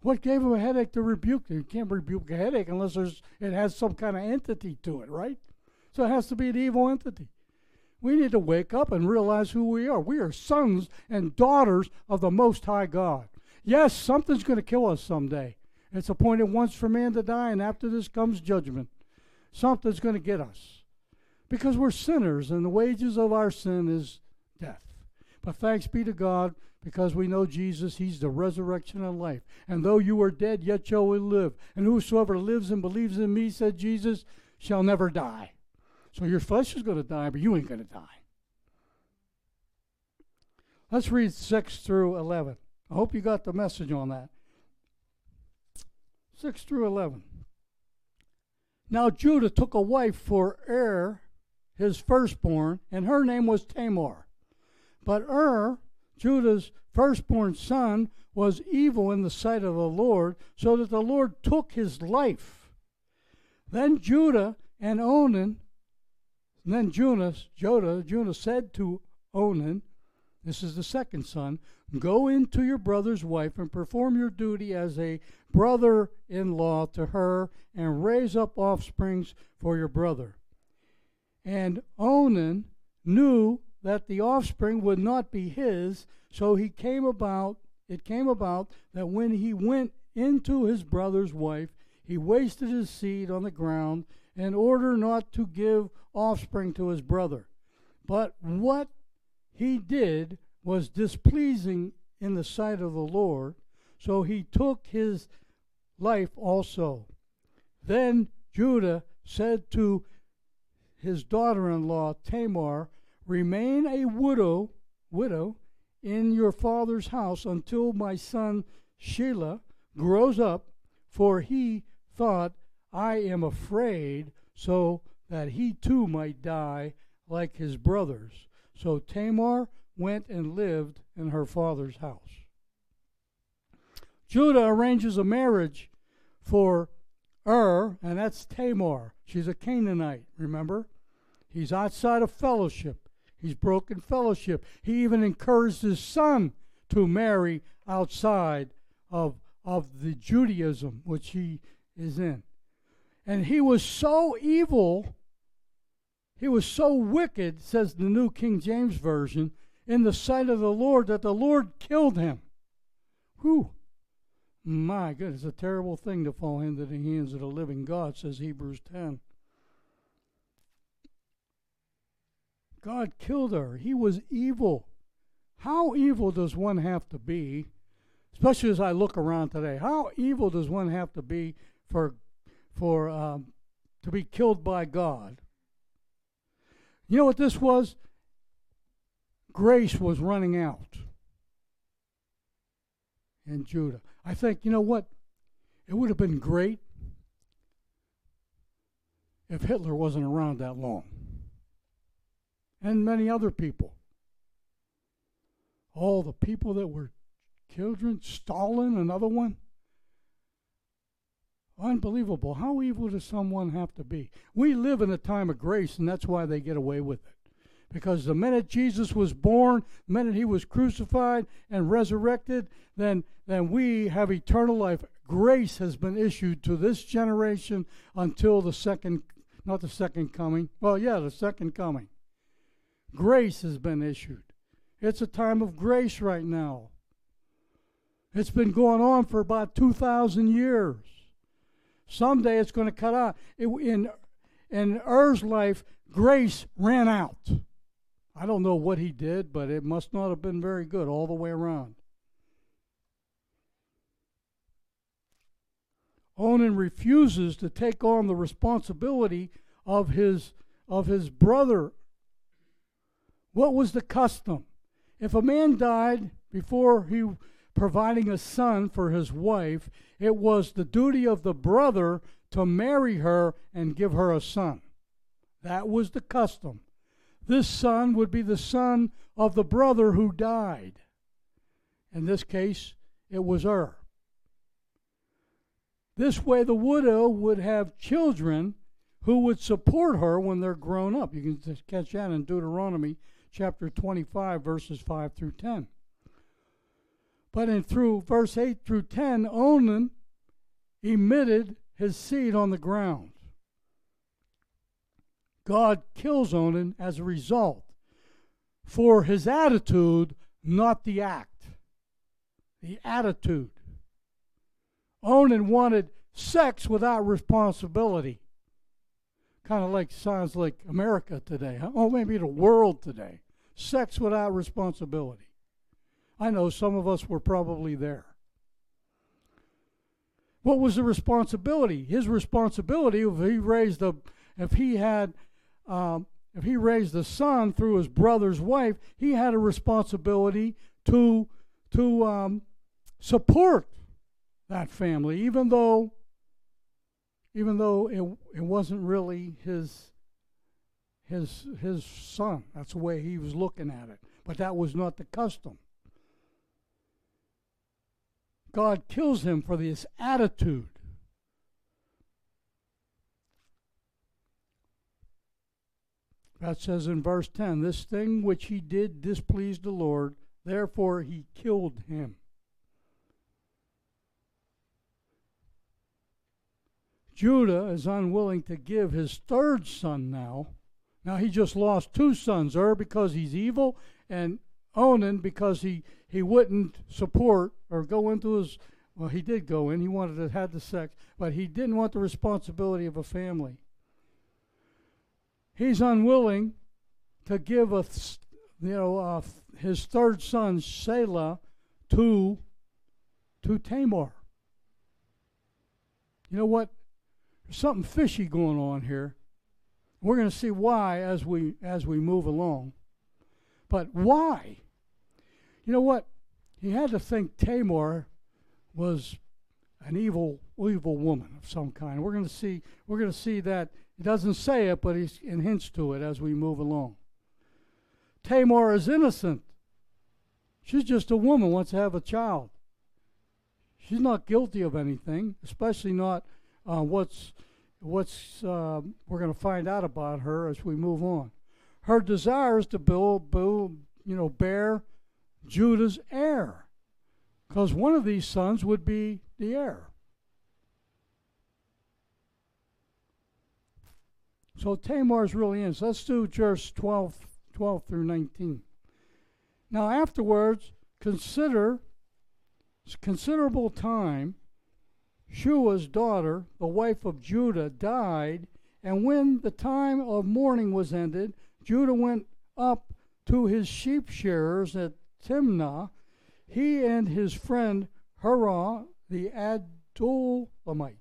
What gave him a headache to rebuke? You can't rebuke a headache unless there's, it has some kind of entity to it, right? So it has to be an evil entity. We need to wake up and realize who we are. We are sons and daughters of the Most High God. Yes, something's going to kill us someday. It's appointed once for man to die, and after this comes judgment. Something's going to get us because we're sinners, and the wages of our sin is death. But thanks be to God because we know Jesus, He's the resurrection and life. And though you are dead, yet shall we live. And whosoever lives and believes in me, said Jesus, shall never die. So your flesh is going to die, but you ain't going to die. Let's read 6 through 11. I hope you got the message on that. 6 through 11. Now Judah took a wife for Er, his firstborn, and her name was Tamar. But Er, Judah's firstborn son, was evil in the sight of the Lord, so that the Lord took his life. Then Judah and Onan, and then Junus, Judah, Judah said to Onan, this is the second son, go into your brother's wife and perform your duty as a brother in law to her and raise up offsprings for your brother. And Onan knew that the offspring would not be his, so he came about it came about that when he went into his brother's wife, he wasted his seed on the ground in order not to give offspring to his brother. But what he did was displeasing in the sight of the Lord, so he took his life also. Then Judah said to his daughter in law Tamar, Remain a widow, widow in your father's house until my son Shelah grows up, for he thought, I am afraid, so that he too might die like his brothers. So Tamar went and lived in her father's house. Judah arranges a marriage for Ur, and that's Tamar. She's a Canaanite, remember? He's outside of fellowship. He's broken fellowship. He even encouraged his son to marry outside of, of the Judaism which he is in. And he was so evil, he was so wicked, says the New King James Version, in the sight of the Lord that the Lord killed him. Whew. My goodness, a terrible thing to fall into the hands of the living God, says Hebrews 10. God killed her. He was evil. How evil does one have to be, especially as I look around today? How evil does one have to be for, for um, to be killed by God? You know what this was? Grace was running out in Judah. I think, you know what? It would have been great if Hitler wasn't around that long and many other people. All the people that were children, Stalin, another one. Unbelievable. How evil does someone have to be? We live in a time of grace, and that's why they get away with it. Because the minute Jesus was born, the minute he was crucified and resurrected, then, then we have eternal life. Grace has been issued to this generation until the second, not the second coming. Well, yeah, the second coming. Grace has been issued. It's a time of grace right now. It's been going on for about 2,000 years. Someday it's going to cut out. It, in, in Er's life, grace ran out. I don't know what he did, but it must not have been very good all the way around. Onan refuses to take on the responsibility of his of his brother what was the custom? If a man died before he providing a son for his wife, it was the duty of the brother to marry her and give her a son. That was the custom. This son would be the son of the brother who died. In this case, it was Ur. This way, the widow would have children who would support her when they're grown up. You can catch that in Deuteronomy chapter 25, verses 5 through 10. But in through verse 8 through 10, Onan emitted his seed on the ground. God kills Onan as a result for his attitude, not the act. The attitude. Onan wanted sex without responsibility. Kind of like sounds like America today. Huh? Oh, maybe the world today. Sex without responsibility. I know some of us were probably there. What was the responsibility? His responsibility, if he raised a, if he had, um, if he raised a son through his brother's wife, he had a responsibility to to um, support that family, even though even though it, it wasn't really his his his son. That's the way he was looking at it. But that was not the custom. God kills him for this attitude. That says in verse 10 This thing which he did displeased the Lord, therefore he killed him. Judah is unwilling to give his third son now. Now he just lost two sons, Er because he's evil, and Onan because he, he wouldn't support or go into his well, he did go in. He wanted to have the sex, but he didn't want the responsibility of a family. He's unwilling to give a, you know, uh, his third son Selah to to Tamar. You know what? There's something fishy going on here. We're going to see why as we as we move along. But why? You know what? He had to think Tamar was an evil evil woman of some kind. We're going to see we're going to see that he doesn't say it, but he's in hints to it as we move along. Tamar is innocent. She's just a woman wants to have a child. She's not guilty of anything, especially not uh, what's what's uh, we're going to find out about her as we move on. Her desire is to build, build you know, bear Judah's heir, because one of these sons would be the heir. So Tamar is really in. So let's do verse 12, 12 through 19. Now afterwards, consider considerable time Shua's daughter, the wife of Judah, died, and when the time of mourning was ended, Judah went up to his sheep shearers at Timnah, he and his friend Hirah the Adullamite.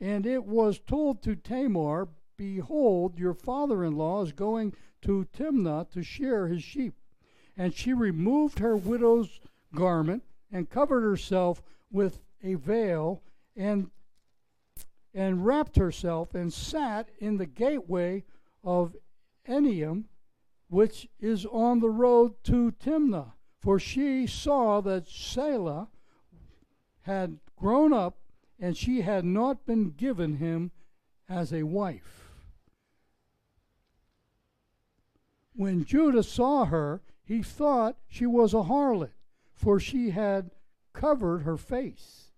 And it was told to Tamar, Behold, your father in law is going to Timnah to shear his sheep. And she removed her widow's garment and covered herself with a veil and and wrapped herself and sat in the gateway of Enaim, which is on the road to Timnah. For she saw that Selah had grown up, and she had not been given him as a wife. When Judah saw her, he thought she was a harlot, for she had covered her face.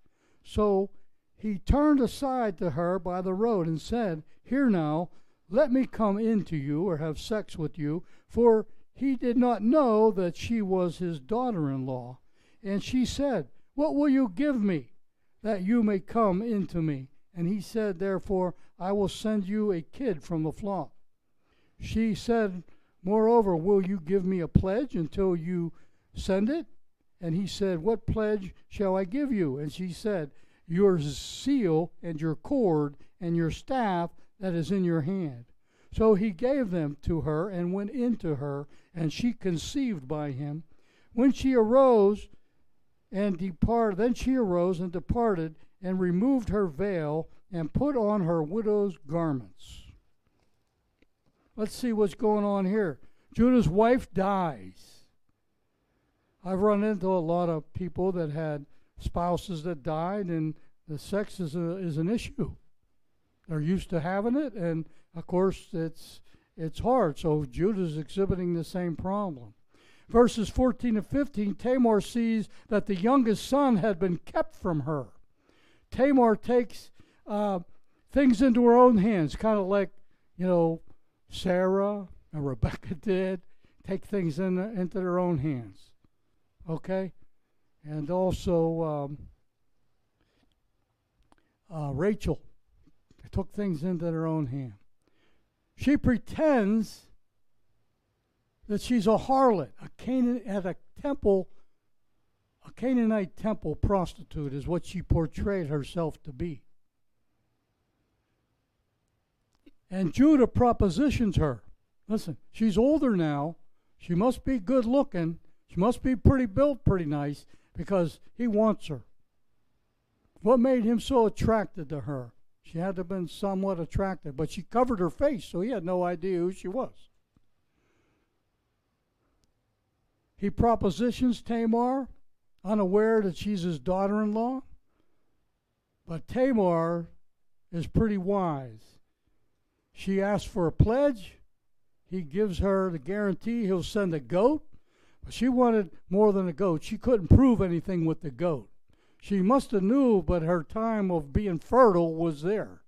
So he turned aside to her by the road and said, Here now, let me come in to you or have sex with you, for he did not know that she was his daughter in law. And she said, What will you give me that you may come into me? And he said, Therefore, I will send you a kid from the flock. She said, Moreover, will you give me a pledge until you send it? And he said, What pledge shall I give you? And she said, Your seal and your cord and your staff that is in your hand. So he gave them to her and went into her, and she conceived by him. When she arose and departed, then she arose and departed and removed her veil and put on her widow's garments. Let's see what's going on here. Judah's wife dies. I've run into a lot of people that had spouses that died, and the sex is, a, is an issue. They're used to having it, and of course, it's, it's hard. So Judah's exhibiting the same problem. Verses 14 and 15 Tamar sees that the youngest son had been kept from her. Tamar takes uh, things into her own hands, kind of like, you know, Sarah and Rebecca [laughs] did, take things in, into their own hands okay? And also um, uh, Rachel took things into their own hand. She pretends that she's a harlot, a Canaan at a temple a Canaanite temple prostitute, is what she portrayed herself to be. And Judah propositions her. Listen, she's older now. She must be good looking. She must be pretty built, pretty nice, because he wants her. What made him so attracted to her? She had to have been somewhat attractive, but she covered her face, so he had no idea who she was. He propositions Tamar, unaware that she's his daughter in law. But Tamar is pretty wise. She asks for a pledge. He gives her the guarantee he'll send a goat. But she wanted more than a goat. She couldn't prove anything with the goat. She must have knew, but her time of being fertile was there.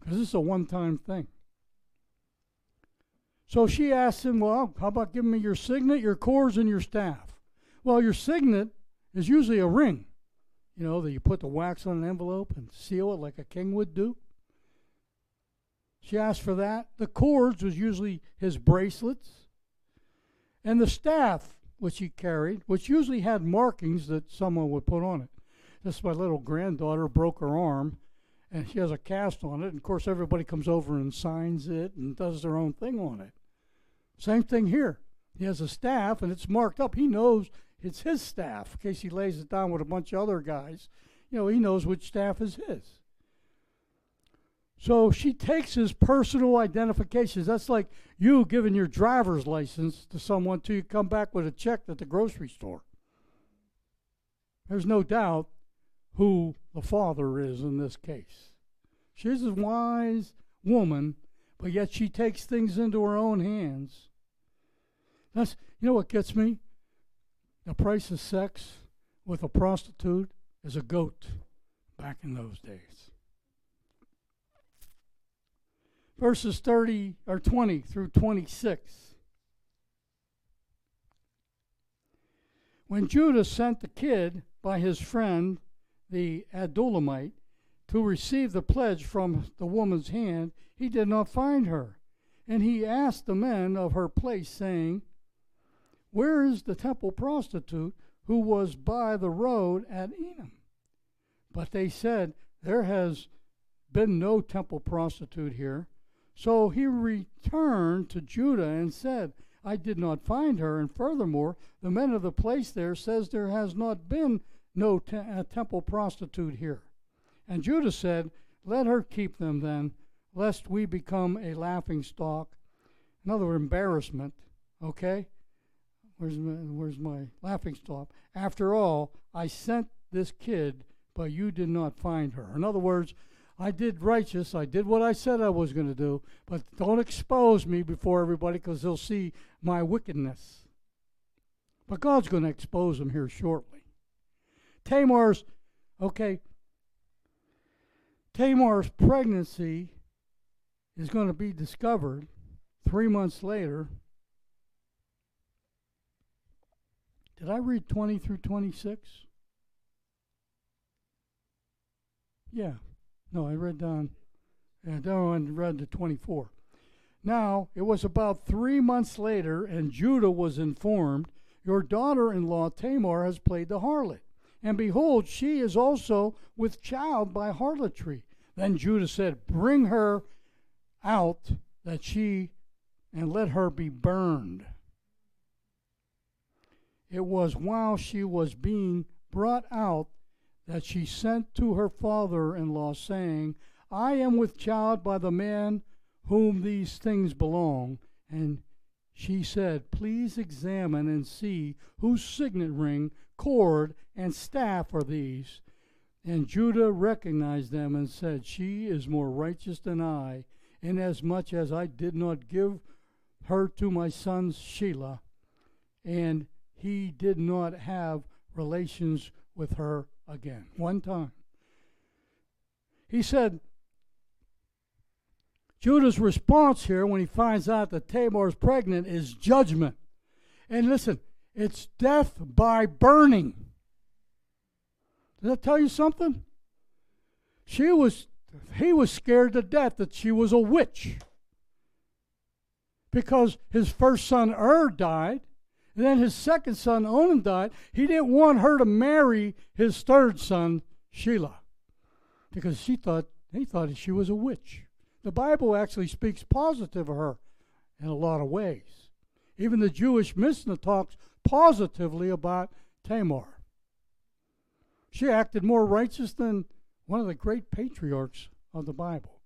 Because is a one-time thing. So she asked him, Well, how about giving me your signet, your cords, and your staff? Well, your signet is usually a ring, you know, that you put the wax on an envelope and seal it like a king would do. She asked for that. The cords was usually his bracelets. And the staff, which he carried, which usually had markings that someone would put on it. This my little granddaughter broke her arm, and she has a cast on it. And of course, everybody comes over and signs it and does their own thing on it. Same thing here. He has a staff, and it's marked up. He knows it's his staff in case he lays it down with a bunch of other guys. You know, he knows which staff is his. So she takes his personal identifications. That's like you giving your driver's license to someone till you come back with a check at the grocery store. There's no doubt who the father is in this case. She's a wise woman, but yet she takes things into her own hands. That's you know what gets me? The price of sex with a prostitute is a goat back in those days. Verses 30 or 20 through 26. When Judah sent the kid by his friend, the Adullamite, to receive the pledge from the woman's hand, he did not find her. And he asked the men of her place, saying, Where is the temple prostitute who was by the road at Enam? But they said, There has been no temple prostitute here. So he returned to Judah and said, I did not find her, and furthermore, the men of the place there says there has not been no te- temple prostitute here. And Judah said, Let her keep them then, lest we become a laughing stock. Another embarrassment, okay? Where's my, where's my laughing stock? After all, I sent this kid, but you did not find her. In other words, I did righteous. I did what I said I was going to do, but don't expose me before everybody because they'll see my wickedness. But God's going to expose them here shortly. Tamar's, okay, Tamar's pregnancy is going to be discovered three months later. Did I read 20 through 26? Yeah. No, I read down, uh, and then read to 24. Now, it was about three months later, and Judah was informed, Your daughter in law Tamar has played the harlot. And behold, she is also with child by harlotry. Then Judah said, Bring her out that she and let her be burned. It was while she was being brought out that she sent to her father in law, saying, I am with child by the man whom these things belong. And she said, Please examine and see whose signet ring, cord, and staff are these. And Judah recognized them and said, She is more righteous than I, inasmuch as I did not give her to my son Shelah, and he did not have relations with her again. One time. He said, Judah's response here when he finds out that Tamar is pregnant is judgment. And listen, it's death by burning. Does that tell you something? She was he was scared to death that she was a witch. Because his first son Ur died, And then his second son, Onan, died. He didn't want her to marry his third son, Sheila, because she thought he thought she was a witch. The Bible actually speaks positive of her in a lot of ways. Even the Jewish Mishnah talks positively about Tamar. She acted more righteous than one of the great patriarchs of the Bible.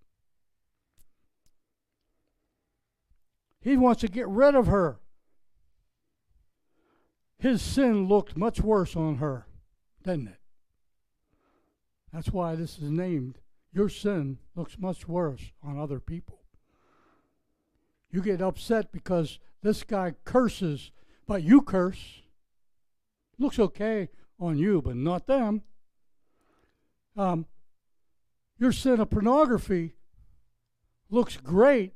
He wants to get rid of her. His sin looked much worse on her, didn't it? That's why this is named Your Sin Looks Much Worse on Other People. You get upset because this guy curses, but you curse. Looks okay on you, but not them. Um, your sin of pornography looks great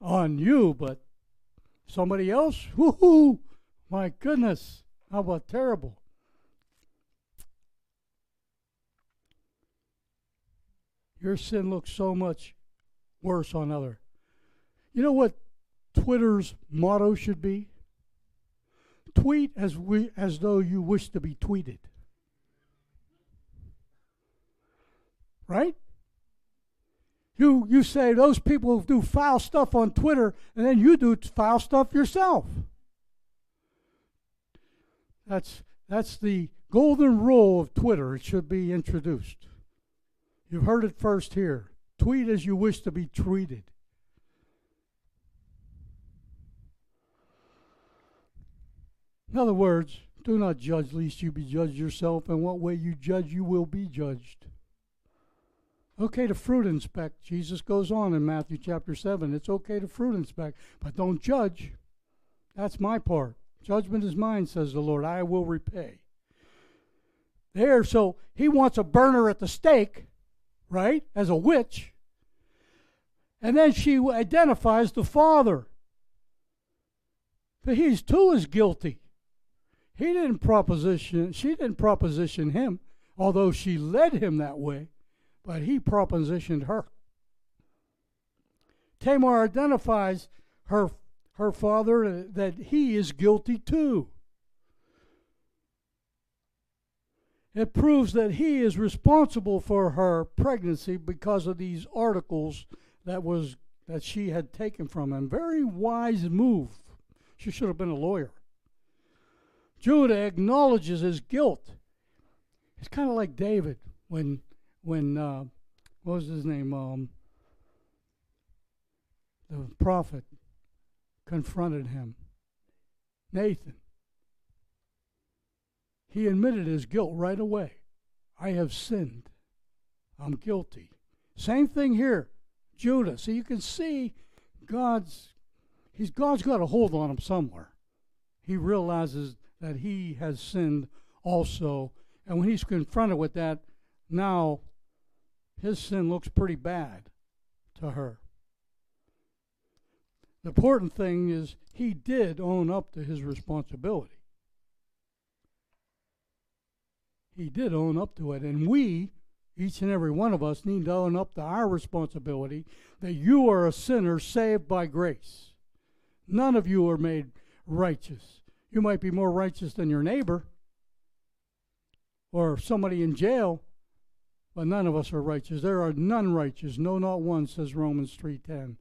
on you, but somebody else, whoo, my goodness, how about terrible? Your sin looks so much worse on other. You know what Twitter's motto should be? Tweet as we as though you wish to be tweeted. Right? You you say those people do foul stuff on Twitter and then you do foul stuff yourself. That's that's the golden rule of Twitter. It should be introduced. You've heard it first here. Tweet as you wish to be tweeted. In other words, do not judge lest you be judged yourself, and what way you judge, you will be judged. Okay to fruit inspect. Jesus goes on in Matthew chapter 7. It's okay to fruit inspect, but don't judge. That's my part. Judgment is mine, says the Lord. I will repay. There, so he wants a burner at the stake, right, as a witch. And then she identifies the father. But he's too is guilty. He didn't proposition, she didn't proposition him, although she led him that way, but he propositioned her. Tamar identifies her, her father that he is guilty too. It proves that he is responsible for her pregnancy because of these articles that was that she had taken from him. Very wise move. She should have been a lawyer. Judah acknowledges his guilt. It's kind of like David when when uh, what was his name? Um, the prophet confronted him. Nathan. He admitted his guilt right away. I have sinned. I'm guilty. Same thing here. Judah. So you can see God's he's God's got a hold on him somewhere. He realizes that he has sinned also. And when he's confronted with that, now his sin looks pretty bad to her. The important thing is he did own up to his responsibility. He did own up to it. And we, each and every one of us, need to own up to our responsibility that you are a sinner saved by grace. None of you are made righteous. You might be more righteous than your neighbor or somebody in jail, but none of us are righteous. There are none righteous, no, not one, says Romans 3.10.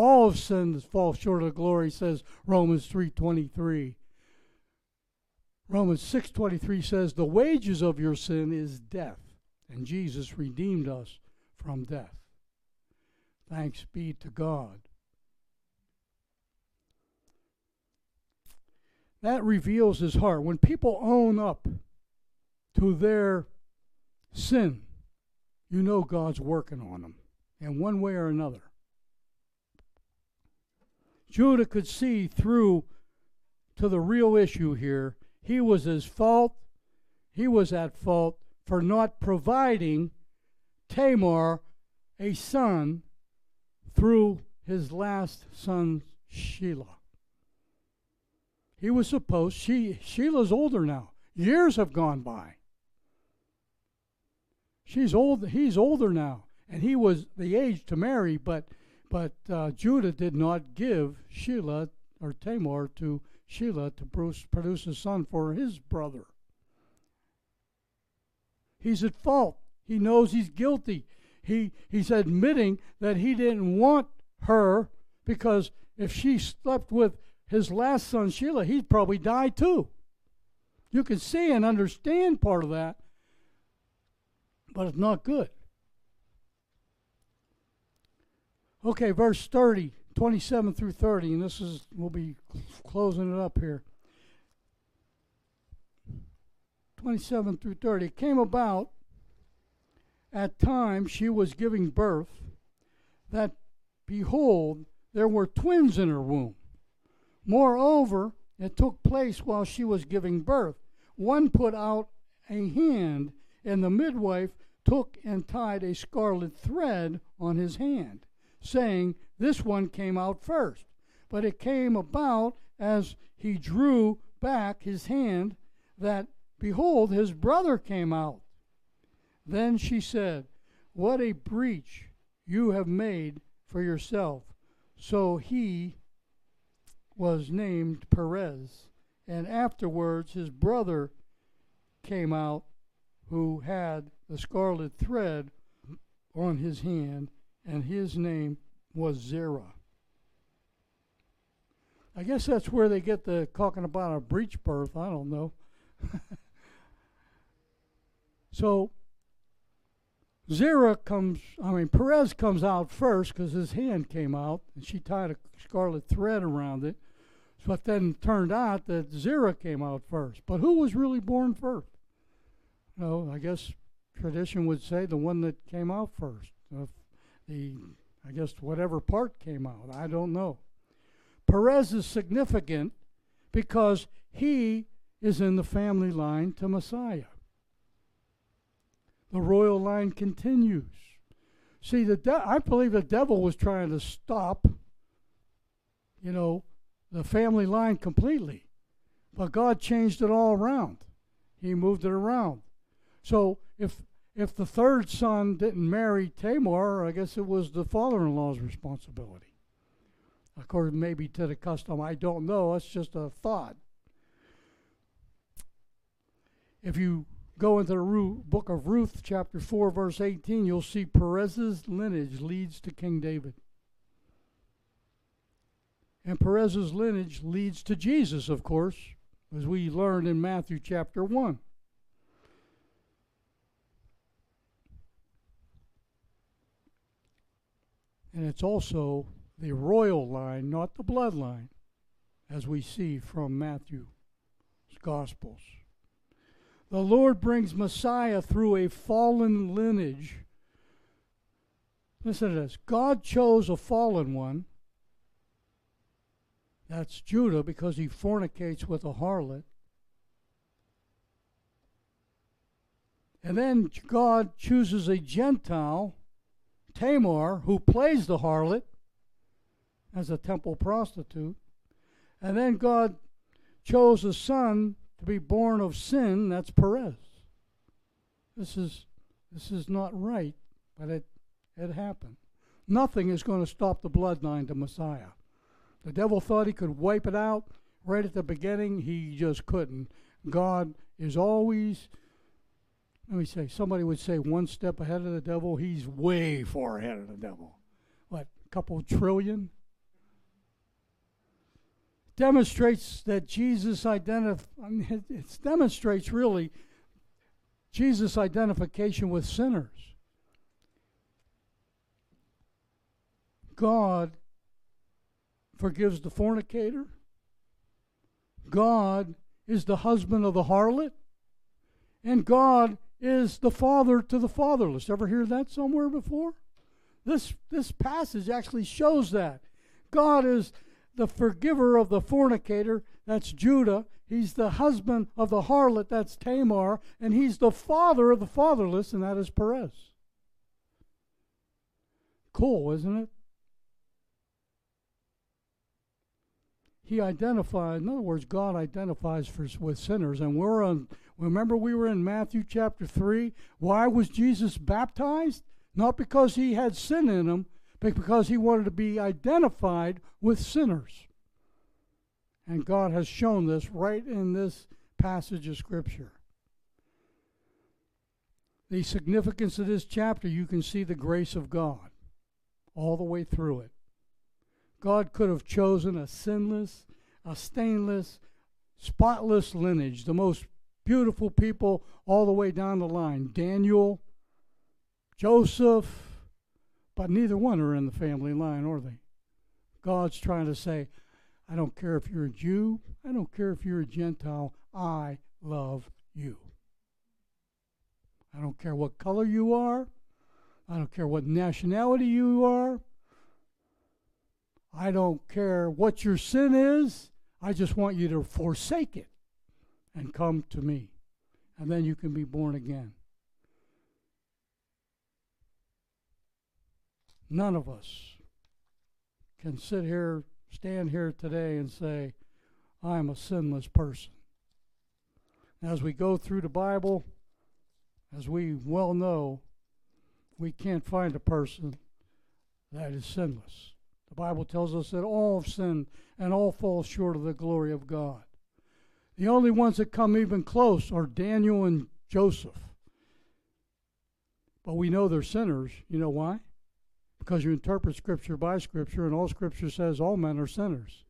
All of sins fall short of glory, says Romans 3.23. Romans 6.23 says, the wages of your sin is death, and Jesus redeemed us from death. Thanks be to God. that reveals his heart. When people own up to their sin, you know God's working on them in one way or another. Judah could see through to the real issue here. He was his fault. He was at fault for not providing Tamar a son through his last son, Sheila. He was supposed, she, Sheila's older now. Years have gone by. She's old, he's older now. And he was the age to marry, but, but uh, Judah did not give Sheila or Tamar to Sheila to produce, produce a son for his brother. He's at fault. He knows he's guilty. He, he's admitting that he didn't want her because if she slept with his last son, Sheila, he'd probably die too. You can see and understand part of that, but it's not good. Okay, verse 30, 27 through 30, and this is, we'll be closing it up here. 27 through 30. It came about at times she was giving birth that, behold, there were twins in her womb. Moreover, it took place while she was giving birth. One put out a hand, and the midwife took and tied a scarlet thread on his hand, saying, This one came out first. But it came about as he drew back his hand that, behold, his brother came out. Then she said, What a breach you have made for yourself. So he was named Perez. And afterwards, his brother came out who had the scarlet thread on his hand, and his name was Zerah. I guess that's where they get the talking about a breech birth. I don't know. [laughs] so Zerah comes, I mean, Perez comes out first because his hand came out, and she tied a scarlet thread around it. But then turned out that Zerah came out first. But who was really born first? No, I guess tradition would say the one that came out first. The, I guess whatever part came out. I don't know. Perez is significant because he is in the family line to Messiah. The royal line continues. See, the de- I believe the devil was trying to stop, you know, the family line completely. But God changed it all around. He moved it around. So if if the third son didn't marry Tamar, I guess it was the father-in-law's responsibility. According maybe to the custom, I don't know. It's just a thought. If you go into the book of Ruth, chapter 4, verse 18, you'll see Perez's lineage leads to King David. And Perez's lineage leads to Jesus, of course, as we learned in Matthew chapter 1. And it's also the royal line, not the bloodline, as we see from Matthew's Gospels. The Lord brings Messiah through a fallen lineage. Listen to this God chose a fallen one. That's Judah because he fornicates with a harlot. And then God chooses a Gentile, Tamar, who plays the harlot as a temple prostitute. And then God chose a son to be born of sin, that's Perez. This is this is not right, but it it happened. Nothing is going to stop the bloodline to Messiah. The devil thought he could wipe it out right at the beginning. He just couldn't. God is always, let me say, somebody would say one step ahead of the devil. He's way far ahead of the devil. What, a couple trillion? demonstrates that Jesus identif- it demonstrates really Jesus' identification with sinners. God forgives the fornicator. God is the husband of the harlot. And God is the father to the fatherless. Ever hear that somewhere before? This, this passage actually shows that. God is the forgiver of the fornicator, that's Judah. He's the husband of the harlot, that's Tamar. And he's the father of the fatherless, and that is Perez. Cool, isn't it? He identified, in other words, God identifies for, with sinners. And we're on, remember we were in Matthew chapter 3? Why was Jesus baptized? Not because he had sin in him, but because he wanted to be identified with sinners. And God has shown this right in this passage of Scripture. The significance of this chapter, you can see the grace of God all the way through it. God could have chosen a sinless, a stainless, spotless lineage, the most beautiful people all the way down the line Daniel, Joseph, but neither one are in the family line, are they? God's trying to say, I don't care if you're a Jew, I don't care if you're a Gentile, I love you. I don't care what color you are, I don't care what nationality you are, I don't care what your sin is, I just want you to forsake it and come to me. And then you can be born again. None of us can sit here, stand here today and say, I'm a sinless person. As we go through the Bible, as we well know, we can't find a person that is sinless. The Bible tells us that all have sinned and all fall short of the glory of God. The only ones that come even close are Daniel and Joseph. But we know they're sinners. You know why? Because you interpret Scripture by Scripture, and all Scripture says all men are sinners,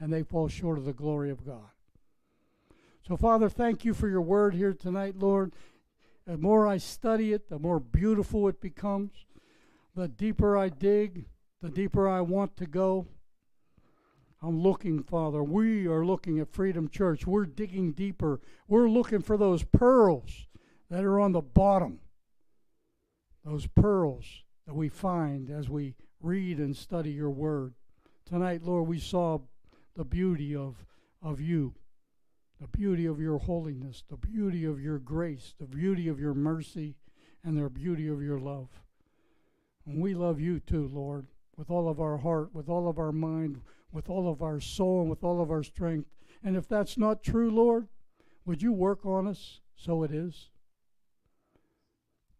and they fall short of the glory of God. So, Father, thank you for your word here tonight, Lord. The more I study it, the more beautiful it becomes. The deeper I dig, the deeper I want to go. I'm looking, Father. We are looking at Freedom Church. We're digging deeper. We're looking for those pearls that are on the bottom. Those pearls that we find as we read and study your word. Tonight, Lord, we saw the beauty of, of you, the beauty of your holiness, the beauty of your grace, the beauty of your mercy, and the beauty of your love. And we love you too, Lord with all of our heart, with all of our mind, with all of our soul, and with all of our strength. And if that's not true, Lord, would you work on us so it is?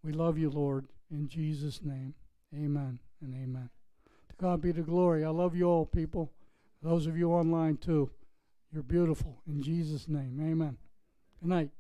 We love you, Lord, in Jesus' name. Amen and amen. To God be the glory. I love you all, people. Those of you online, too. You're beautiful. In Jesus' name. Amen. Good night.